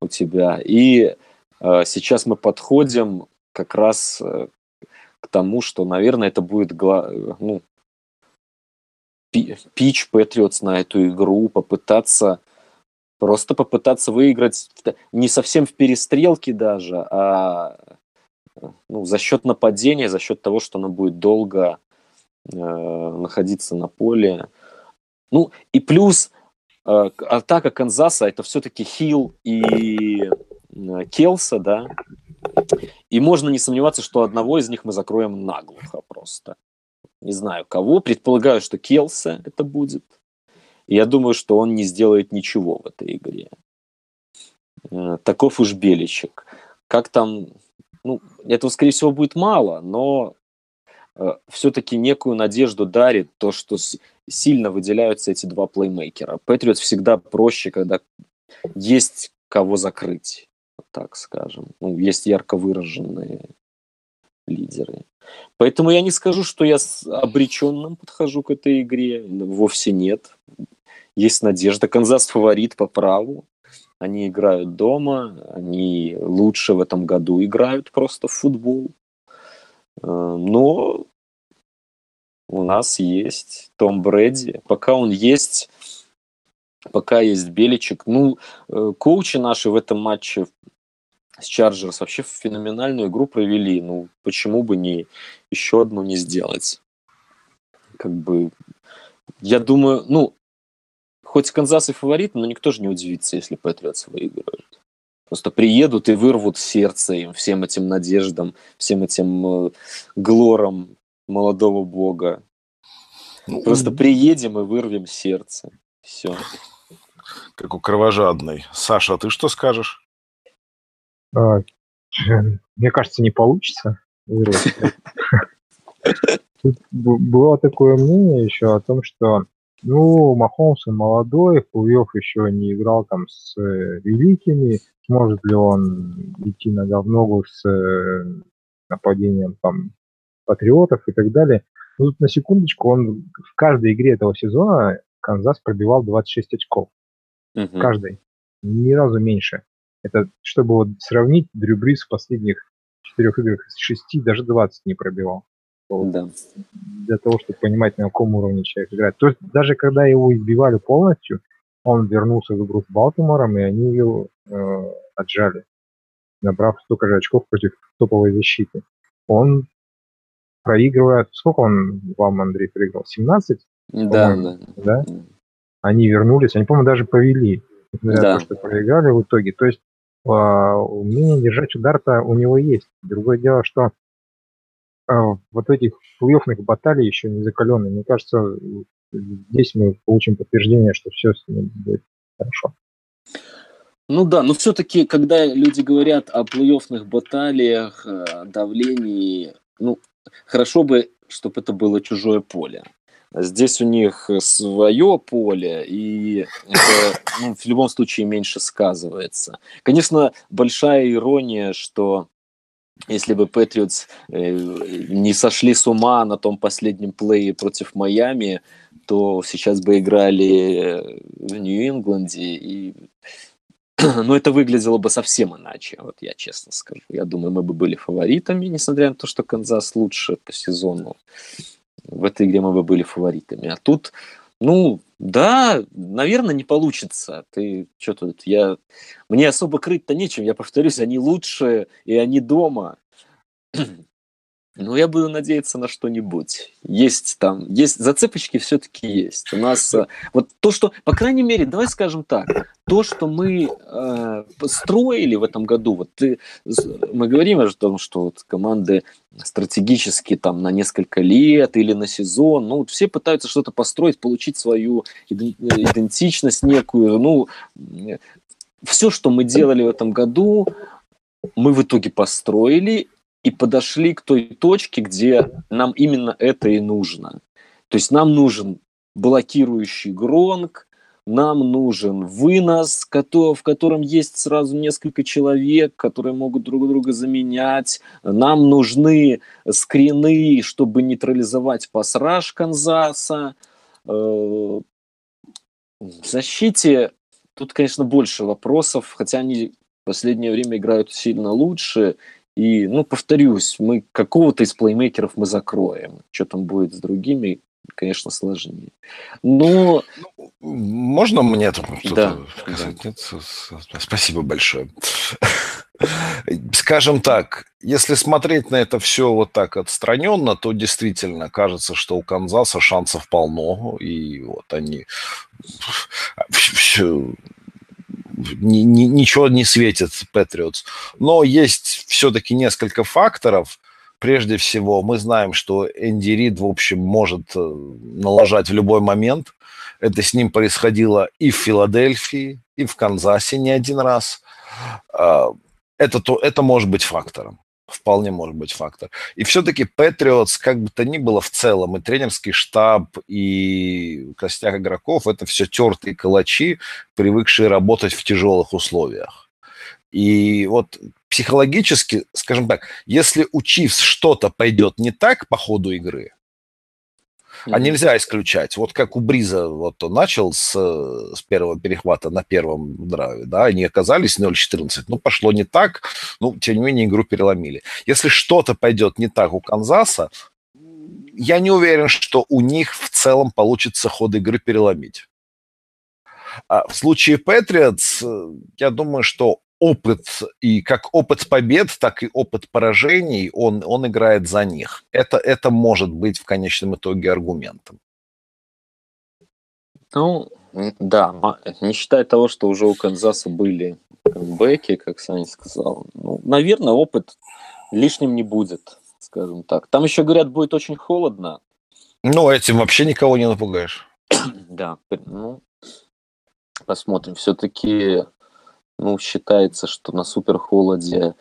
у тебя. И э, сейчас мы подходим как раз э, к тому, что, наверное, это будет гла- ну, пич Патриотс на эту игру, попытаться просто попытаться выиграть не совсем в перестрелке даже, а ну, за счет нападения, за счет того, что она будет долго э, находиться на поле. Ну и плюс э, атака Канзаса это все-таки хил и э, Келса, да, и можно не сомневаться, что одного из них мы закроем наглухо просто. Не знаю кого, предполагаю, что Келса это будет. Я думаю, что он не сделает ничего в этой игре. Э, таков уж Беличек. Как там, ну, этого, скорее всего, будет мало, но э, все-таки некую надежду дарит то, что сильно выделяются эти два плеймейкера. Патриот всегда проще, когда есть кого закрыть, так скажем. Ну, есть ярко выраженные лидеры. Поэтому я не скажу, что я с обреченным подхожу к этой игре. Вовсе нет. Есть надежда. Канзас фаворит по праву. Они играют дома, они лучше в этом году играют просто в футбол. Э, но у нас есть Том Брэди. Пока он есть, пока есть Беличек. Ну, э, коучи наши в этом матче с Чарджерс вообще феноменальную игру провели. Ну, почему бы не еще одну не сделать? Как бы, я думаю, ну, хоть Канзас и фаворит, но никто же не удивится, если Патриотс выиграют. Просто приедут и вырвут сердце им, всем этим надеждам, всем этим э, глорам молодого бога. Ну, Просто приедем и вырвем сердце. Все. Как у кровожадной. Саша, а ты что скажешь? А, мне кажется, не получится. Тут было такое мнение еще о том, что ну, Махомс он молодой, Плуев еще не играл там с э, великими. Сможет ли он идти нога в ногу с э, нападением там патриотов и так далее. Ну, тут на секундочку, он в каждой игре этого сезона Канзас пробивал 26 очков. Угу. В каждой. Ни разу меньше. Это чтобы вот сравнить, Дрю Брис в последних четырех играх из шести даже 20 не пробивал. Да. Для того, чтобы понимать, на каком уровне человек играет. То есть даже когда его избивали полностью, он вернулся в игру с Балтимором, и они его э, отжали, набрав столько же очков против топовой защиты. Он проигрывает... Сколько он вам, Андрей, проиграл? 17? Да, да. да. Они вернулись, они, по-моему, даже повели, несмотря да. на то, что проиграли в итоге. То есть умение держать удар-то у него есть. Другое дело, что а, вот этих плей-оффных баталий еще не закаленные. Мне кажется, здесь мы получим подтверждение, что все с ним будет хорошо. Ну да, но все-таки, когда люди говорят о плей-оффных баталиях, э, давлении, ну, хорошо бы, чтобы это было чужое поле. Здесь у них свое поле, и это ну, в любом случае меньше сказывается. Конечно, большая ирония, что если бы Патриотс э, не сошли с ума на том последнем плее против Майами, то сейчас бы играли в Нью-Ингланде, и но это выглядело бы совсем иначе, вот я честно скажу. Я думаю, мы бы были фаворитами, несмотря на то, что Канзас лучше по сезону. В этой игре мы бы были фаворитами. А тут, ну, да, наверное, не получится. Ты что тут? Я... Мне особо крыть-то нечем. Я повторюсь, они лучше, и они дома. Ну, я буду надеяться на что-нибудь. Есть там, есть зацепочки все-таки есть. У нас э, вот то, что, по крайней мере, давай скажем так, то, что мы э, строили в этом году, вот ты, мы говорим о том, что вот команды стратегически там на несколько лет или на сезон, ну, вот все пытаются что-то построить, получить свою идентичность некую, ну, все, что мы делали в этом году, мы в итоге построили, и подошли к той точке, где нам именно это и нужно. То есть нам нужен блокирующий гронг, нам нужен вынос, в котором есть сразу несколько человек, которые могут друг друга заменять. Нам нужны скрины, чтобы нейтрализовать пасраж Канзаса. Э, в защите тут, конечно, больше вопросов, хотя они в последнее время играют сильно лучше. И, ну, повторюсь, мы какого-то из плеймейкеров мы закроем. Что там будет с другими, конечно, сложнее. Но... Ну, можно мне там да, сказать? Да. Нет? Спасибо большое. Скажем так, если смотреть на это все вот так отстраненно, то действительно кажется, что у Канзаса шансов полно, и вот они все, ни, ни, ничего не светит Патриотс. Но есть все-таки несколько факторов. Прежде всего, мы знаем, что Энди Рид, в общем, может э, налажать в любой момент. Это с ним происходило и в Филадельфии, и в Канзасе не один раз. А, это, то, это может быть фактором вполне может быть фактор. И все-таки Патриотс, как бы то ни было в целом, и тренерский штаб, и костяк игроков, это все тертые калачи, привыкшие работать в тяжелых условиях. И вот психологически, скажем так, если у Чивс что-то пойдет не так по ходу игры, а нельзя исключать. Вот как у Бриза, вот он начал с, с первого перехвата на первом драйве, да, они оказались 0-14. Ну, пошло не так, ну, тем не менее, игру переломили. Если что-то пойдет не так у Канзаса, я не уверен, что у них в целом получится ход игры переломить. А в случае Патриотс, я думаю, что опыт, и как опыт побед, так и опыт поражений, он, он играет за них. Это, это может быть в конечном итоге аргументом. Ну, да, не считая того, что уже у Канзаса были камбэки, как Саня сказал. Ну, наверное, опыт лишним не будет, скажем так. Там еще, говорят, будет очень холодно. Ну, этим вообще никого не напугаешь. да, ну, посмотрим. Все-таки ну, считается, что на суперхолоде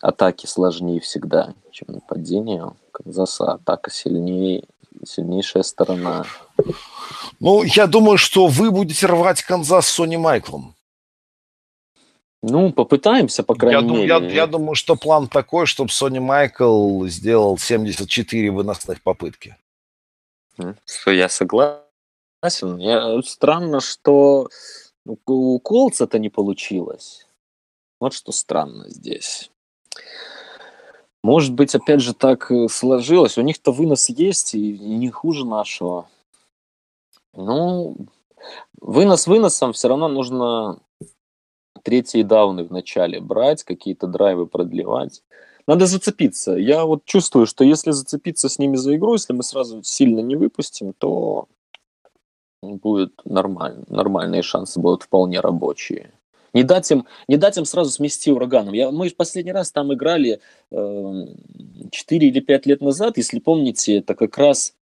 атаки сложнее всегда, чем нападение. Канзаса атака сильнее, сильнейшая сторона. Ну, я думаю, что вы будете рвать Канзас с Сони Майклом. Ну, попытаемся, по крайней я мере. Я, я думаю, что план такой, чтобы Сони Майкл сделал 74 выносных попытки. Что я согласен. Я, странно, что у Колца это не получилось. Вот что странно здесь. Может быть, опять же, так э, сложилось. У них-то вынос есть, и не хуже нашего. Ну, вынос выносом все равно нужно третьи в начале брать, какие-то драйвы продлевать. Надо зацепиться. Я вот чувствую, что если зацепиться с ними за игру, если мы сразу сильно не выпустим, то будет нормально. Нормальные шансы будут вполне рабочие. Не дать им, не дать им сразу смести ураганом. Я, мы последний раз там играли э, 4 или 5 лет назад, если помните, это как раз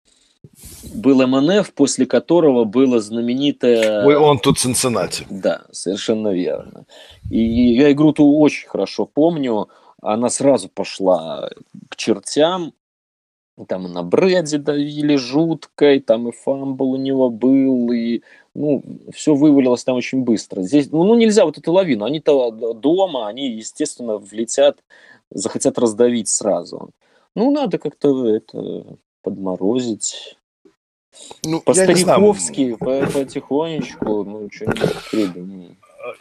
был МНФ, после которого было знаменитое... Ой, он тут Цинциннати. Да, совершенно верно. И я игру-то очень хорошо помню. Она сразу пошла к чертям. Там и на Брэди давили жутко, и там и fumble у него был, и ну, все вывалилось там очень быстро. Здесь, ну, ну нельзя вот эту лавину. Они-то дома, они, естественно, влетят, захотят раздавить сразу. Ну, надо как-то это подморозить. Ну, По-стариковски, потихонечку, ну, что-нибудь придумаем.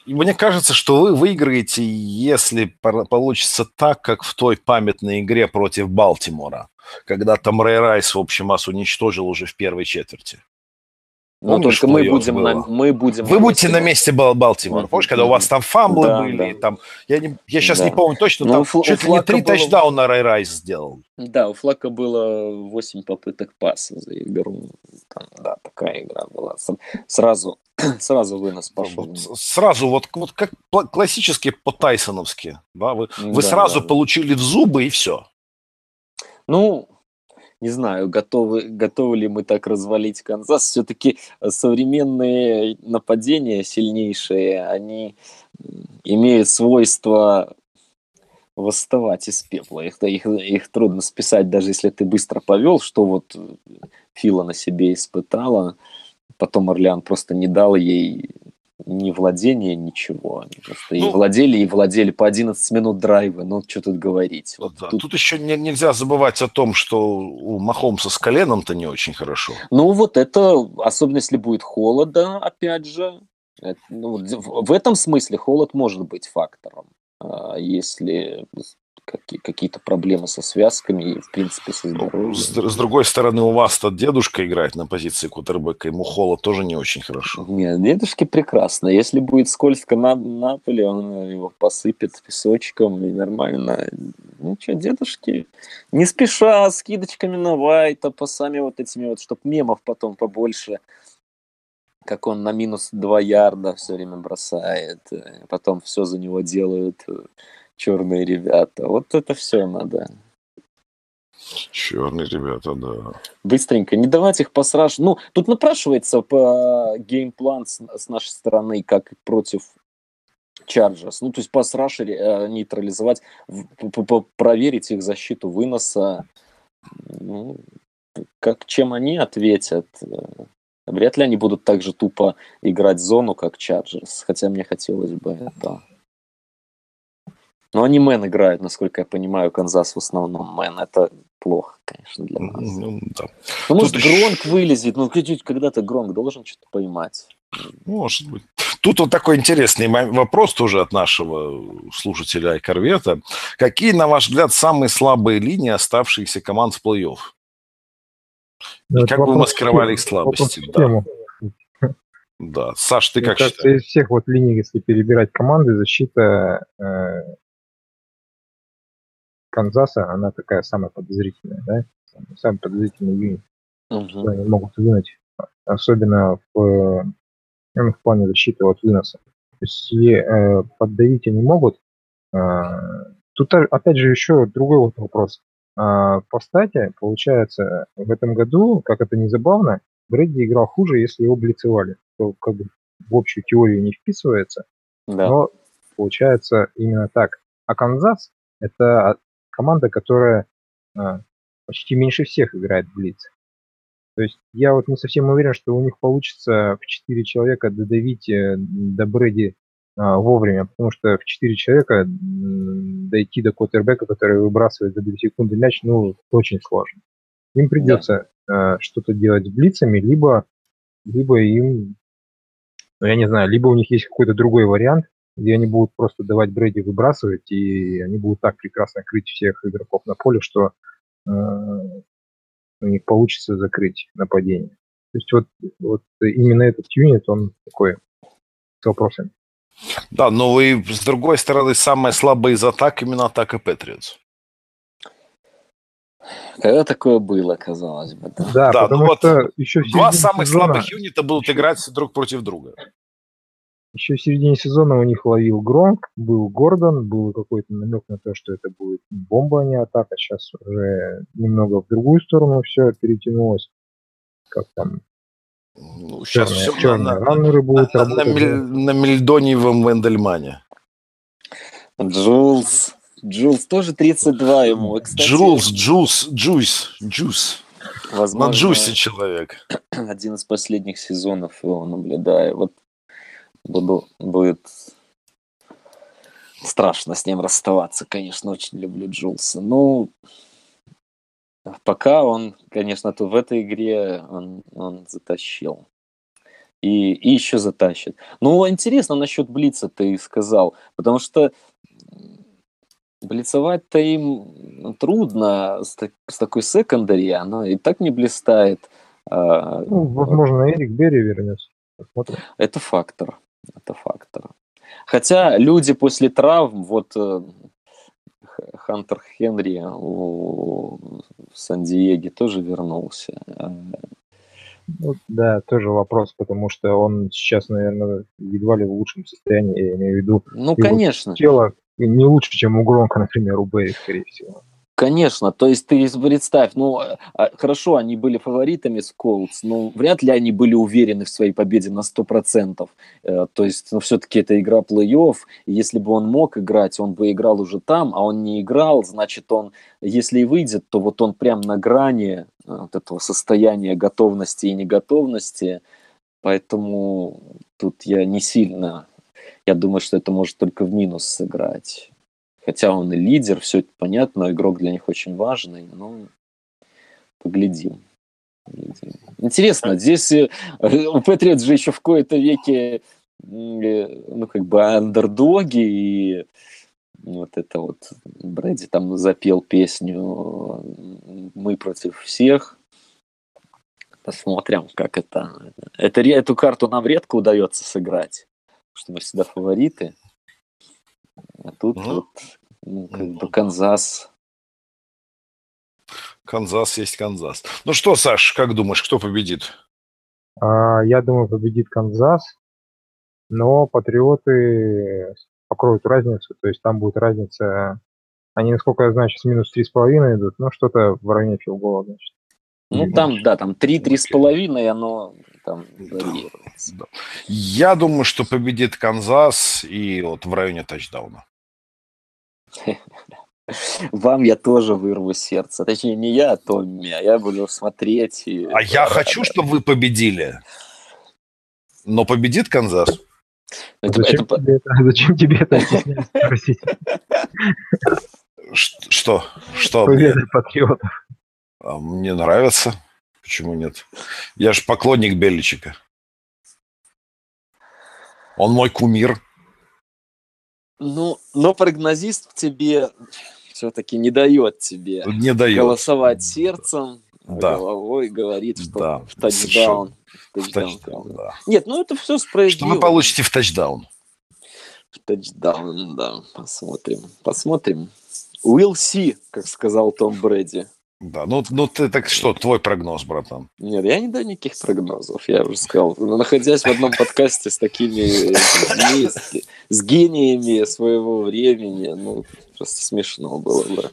Мне кажется, что вы выиграете, если получится так, как в той памятной игре против Балтимора когда там Рэй Райс, в общем, вас уничтожил уже в первой четверти. Но Помнишь, только мы будем, на, мы будем Вы на будете на месте Балтимора. Помнишь, когда у вас там фамблы да, были? Да. Там, я, не, я сейчас да. не помню точно, Но там чуть ли не три было... тачдауна Рэй Райс сделал. Да, у Флака было 8 попыток паса за игру. Там, да, такая игра была. Сразу, сразу вынос пошел. Вот, сразу, вот, вот как классически по-тайсоновски. Да? Вы, да, вы сразу да. получили в зубы и все. Ну, не знаю, готовы, готовы ли мы так развалить Канзас. Все-таки современные нападения сильнейшие, они имеют свойство восставать из пепла. Их, их, их трудно списать, даже если ты быстро повел, что вот Фила на себе испытала. Потом Орлеан просто не дал ей ни владения, ничего. Они просто ну, и владели, и владели по 11 минут драйва. Ну, что тут говорить. Вот да. тут... тут еще не, нельзя забывать о том, что у Махомса с коленом-то не очень хорошо. Ну, вот это, особенно если будет холода, опять же. Это, ну, в этом смысле холод может быть фактором. А если какие-то проблемы со связками и, в принципе, со ну, здоровьем. С, с другой стороны, у вас-то дедушка играет на позиции кутербека, ему холод тоже не очень хорошо. Нет, дедушке прекрасно. Если будет скользко на, на поле, он его посыпет песочком и нормально. Ну что, дедушки, не спеша, скидочками на Вайта, по сами вот этими вот, чтобы мемов потом побольше как он на минус 2 ярда все время бросает, э, потом все за него делают черные ребята. Вот это все надо. Черные ребята, да. Быстренько, не давать их посраж. Ну, тут напрашивается по геймплан с, с нашей стороны, как против Chargers. Ну, то есть пас э, нейтрализовать, проверить их защиту выноса. Ну, как, чем они ответят? Вряд ли они будут так же тупо играть зону, как Chargers. Хотя мне хотелось бы это. Но они мэн играют, насколько я понимаю, Канзас в основном мэн. Это плохо, конечно, для нас. Ну, да. ну может, Тут Гронк еще... вылезет. Ну, когда-то Гронк должен что-то поймать. Может быть. Тут вот такой интересный вопрос тоже от нашего слушателя Айкорвета. Какие, на ваш взгляд, самые слабые линии оставшихся команд в плей-офф? Ну, И как вы маскировали их слабости? Да. да. Саш, ты Мне как кажется, считаешь? из всех вот линий, если перебирать команды, защита э, Канзаса, она такая самая подозрительная, да? Самый подозрительный юнит, угу. что они могут вынуть. Особенно в, ну, в плане защиты от выноса. То есть, э, поддавить они могут, э, тут опять же еще другой вот вопрос. А, по стате, получается, в этом году, как это не забавно, Брэдди играл хуже, если его блицевали. То как бы в общую теорию не вписывается, да. но получается именно так. А Канзас – это команда, которая а, почти меньше всех играет в Блиц. То есть я вот не совсем уверен, что у них получится в 4 человека додавить э, до Брэди а, вовремя, потому что в 4 человека дойти до квотербека, который выбрасывает за 2 секунды мяч, ну, очень сложно. Им придется да. что-то делать с блицами, либо, либо им, ну, я не знаю, либо у них есть какой-то другой вариант, где они будут просто давать Брэди выбрасывать, и они будут так прекрасно крыть всех игроков на поле, что э, у них получится закрыть нападение. То есть вот, вот именно этот юнит, он такой с вопросами. Да, но и с другой стороны, самая слабая из атак именно атака Патриотс. Когда такое было, казалось бы. Да, да, да потому ну что вот еще два самых сезона... слабых юнита будут играть друг против друга. Еще в середине сезона у них ловил Гронк, был Гордон, был какой-то намек на то, что это будет бомба, а не атака. Сейчас уже немного в другую сторону все перетянулось. Как там ну, сейчас черные, все черные на, раннеры будут на, работать. На, мель, на мельдониевом Вендельмане. Джулс. Джулс тоже 32 ему. Кстати, Джулс, Джулс, Джуйс, Джус. Возможно, на Джусе человек. Один из последних сезонов его наблюдаю. Вот буду, будет страшно с ним расставаться. Конечно, очень люблю Джулса. Ну, пока он, конечно, то в этой игре он, он затащил. И, и еще затащит. Ну, интересно насчет Блица ты сказал, потому что блицевать-то им трудно с, так, с такой секондари, она и так не блистает. А, ну, возможно, Эрик Берри вернется. Посмотрим. Это фактор. Это фактор. Хотя люди после травм, вот э, Хантер Хенри в Сан-Диеге тоже вернулся. Ну, да, тоже вопрос, потому что он сейчас, наверное, едва ли в лучшем состоянии, я имею в виду. Ну, конечно. Тело не лучше, чем у Гронка, например, у Бэри, скорее всего. Конечно, то есть ты представь, ну а, а, хорошо, они были фаворитами с Колдс, но вряд ли они были уверены в своей победе на 100%. Э, то есть, ну все-таки это игра плей-офф, если бы он мог играть, он бы играл уже там, а он не играл, значит он, если и выйдет, то вот он прям на грани э, вот этого состояния готовности и неготовности, поэтому тут я не сильно, я думаю, что это может только в минус сыграть. Хотя он и лидер, все это понятно, игрок для них очень важный, но поглядим. Интересно, здесь э, у Патриотс же еще в кои-то веке э, ну, как бы андердоги, и вот это вот Брэди там запел песню «Мы против всех». Посмотрим, как это... это эту карту нам редко удается сыграть, потому что мы всегда фавориты. А тут ну, вот, ну, как бы Канзас. Канзас есть Канзас. Ну что, Саш, как думаешь, кто победит? А, я думаю, победит Канзас, но Патриоты покроют разницу, то есть там будет разница, они, насколько я знаю, сейчас минус 3,5 идут, ну что-то в районе field goal а, значит. Ну, там, да, там 3-3,5, и оно там варьируется. Да. Я думаю, что победит Канзас и вот в районе тачдауна. Вам я тоже вырву сердце. Точнее, не я, а Томми, а я буду смотреть. И... А я хочу, чтобы вы победили. Но победит Канзас? Это, зачем, это... Тебе это, зачем тебе это спросить? Что? Что? Победа патриотов. А, мне нравится. Почему нет? Я же поклонник Беличика. Он мой кумир. Ну, но прогнозист в тебе все-таки не дает тебе не дает. голосовать сердцем, да. головой, говорит, что да. в тачдаун. В тачдаун, да. Нет, ну это все справедливо. Что вы получите в тачдаун? В тачдаун, да. Посмотрим. Посмотрим. We'll see, как сказал Том Брэди. Да, ну, ну ты так что, твой прогноз, братан? Нет, я не даю никаких прогнозов, я уже сказал. Находясь в одном подкасте с такими с, с гениями своего времени, ну, просто смешно было бы.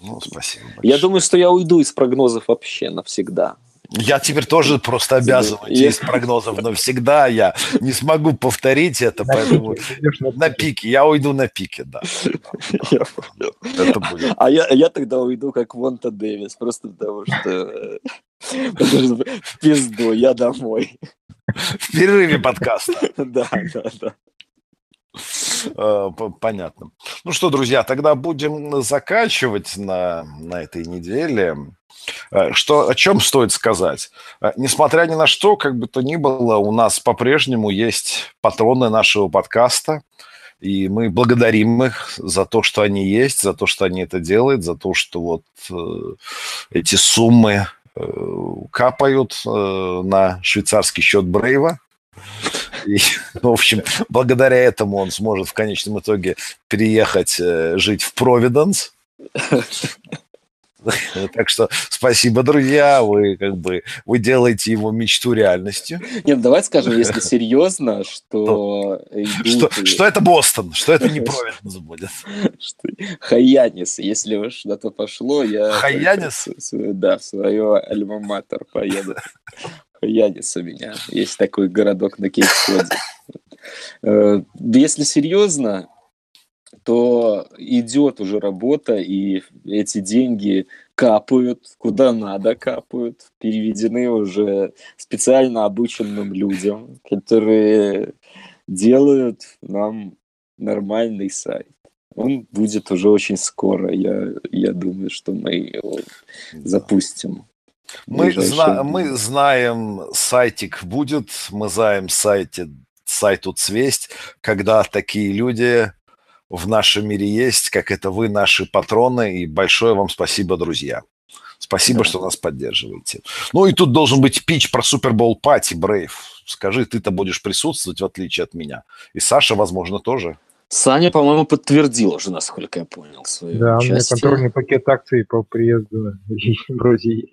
Ну, спасибо большое. Я думаю, что я уйду из прогнозов вообще навсегда. Я теперь тоже просто обязан уйти из прогнозов навсегда. Я не смогу повторить это, поэтому на пике. Я уйду на пике, да. Это будет. А я, я тогда уйду как Вонта Дэвис, просто потому что в пизду, я домой. В перерыве подкаста. Да, да, да. Э, понятно. Ну что, друзья, тогда будем заканчивать на, на этой неделе. Э, что, о чем стоит сказать? Э, несмотря ни на что, как бы то ни было, у нас по-прежнему есть патроны нашего подкаста, и мы благодарим их за то, что они есть, за то, что они это делают, за то, что вот э, эти суммы э, капают э, на швейцарский счет Брейва. И, в общем, благодаря этому он сможет в конечном итоге переехать э, жить в Провиденс. Так что спасибо, друзья, вы как бы вы делаете его мечту реальностью. Нет, давай скажем, если серьезно, что что, и... что это Бостон, что это не Провиденс будет. Хаянис, если уж на то пошло, я... Хаянис? Да, в свое альма-матер поеду. Хаянис у меня. Есть такой городок на Кейп-Коде. Э, если серьезно, то идет уже работа, и эти деньги капают, куда надо капают, переведены уже специально обученным людям, которые делают нам нормальный сайт. Он будет уже очень скоро. Я, я думаю, что мы его запустим. Мы, зна- мы знаем, сайтик будет, мы знаем сайте, сайту Цвесть, когда такие люди в нашем мире есть, как это вы, наши патроны, и большое вам спасибо, друзья. Спасибо, да. что нас поддерживаете. Ну и тут должен быть пич про Супербол Пати, Брейв. Скажи, ты-то будешь присутствовать, в отличие от меня. И Саша, возможно, тоже. Саня, по-моему, подтвердил уже, насколько я понял, свое Да, участие. у меня контрольный пакет акций по приезду вроде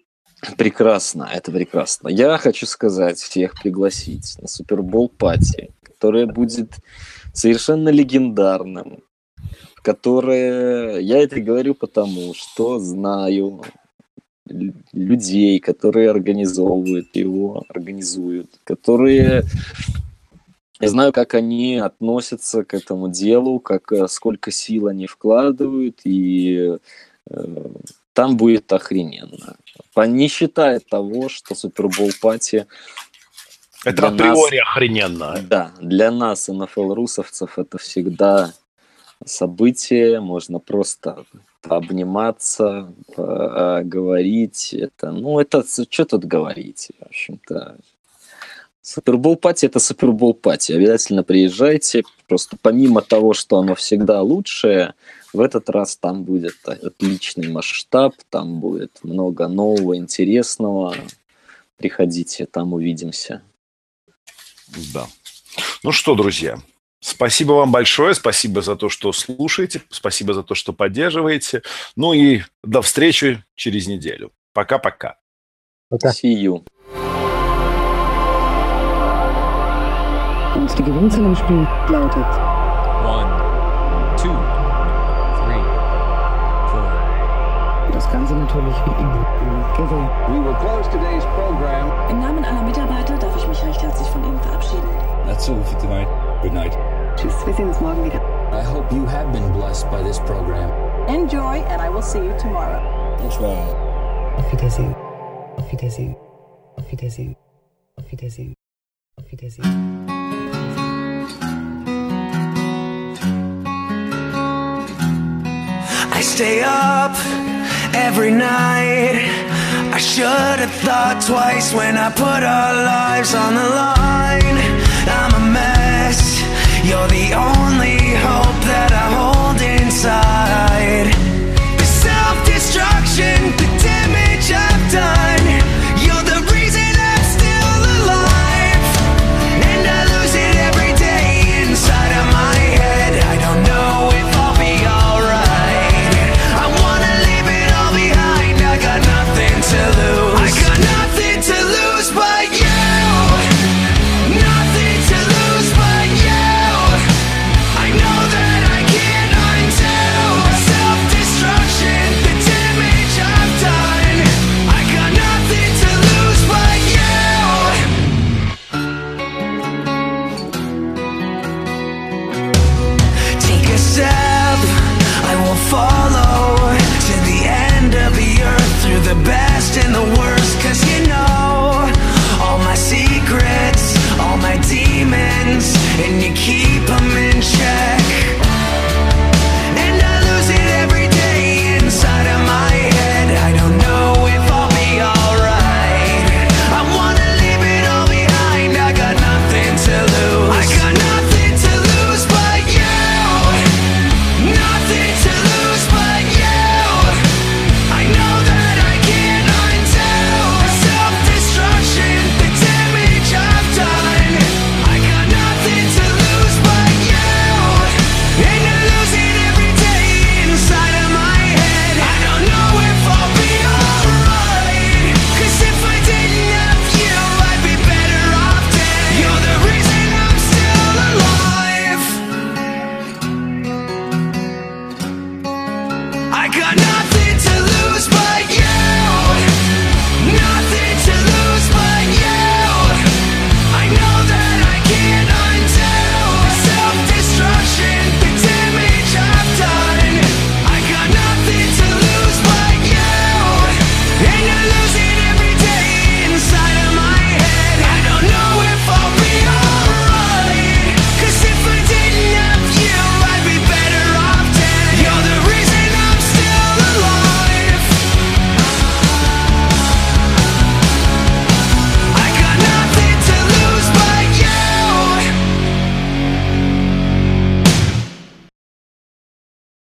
Прекрасно, это прекрасно. Я хочу сказать, всех пригласить на Супербол Пати, которая будет совершенно легендарным, которое, я это говорю потому, что знаю людей, которые организовывают его, организуют, которые я знаю, как они относятся к этому делу, как э, сколько сил они вкладывают, и э, там будет охрененно. Не считая того, что Супербол Пати это априори нас, охрененно. Да, для нас, НФЛ-русовцев, это всегда событие, можно просто обниматься, говорить. Это, ну, это что тут говорить, в общем-то. Супербол пати это супербол пати. Обязательно приезжайте. Просто помимо того, что оно всегда лучшее, в этот раз там будет отличный масштаб, там будет много нового, интересного. Приходите, там увидимся. Да. Ну что, друзья, спасибо вам большое, спасибо за то, что слушаете, спасибо за то, что поддерживаете. Ну и до встречи через неделю. Пока-пока. Пока. See you. Unsere Gewinnzahlung lautet Ganze natürlich wie immer. We will close today's program. Im Namen aller Mitarbeiter darf ich mich recht herzlich von Ihnen verabschieden. That's all for tonight. Good night. Tschüss, wir sehen uns morgen wieder. I hope you have been blessed by this program. Enjoy and I will see you tomorrow. That's. Auf Wiedersehen. Auf Wiedersehen. Auf Wiedersehen. Auf Wiedersehen. Auf Wiedersehen. I stay up every night. I should have thought twice when I put our lives on the line. I'm a mess, you're the only hope that I hold inside. The self-destruction, the damage I've done.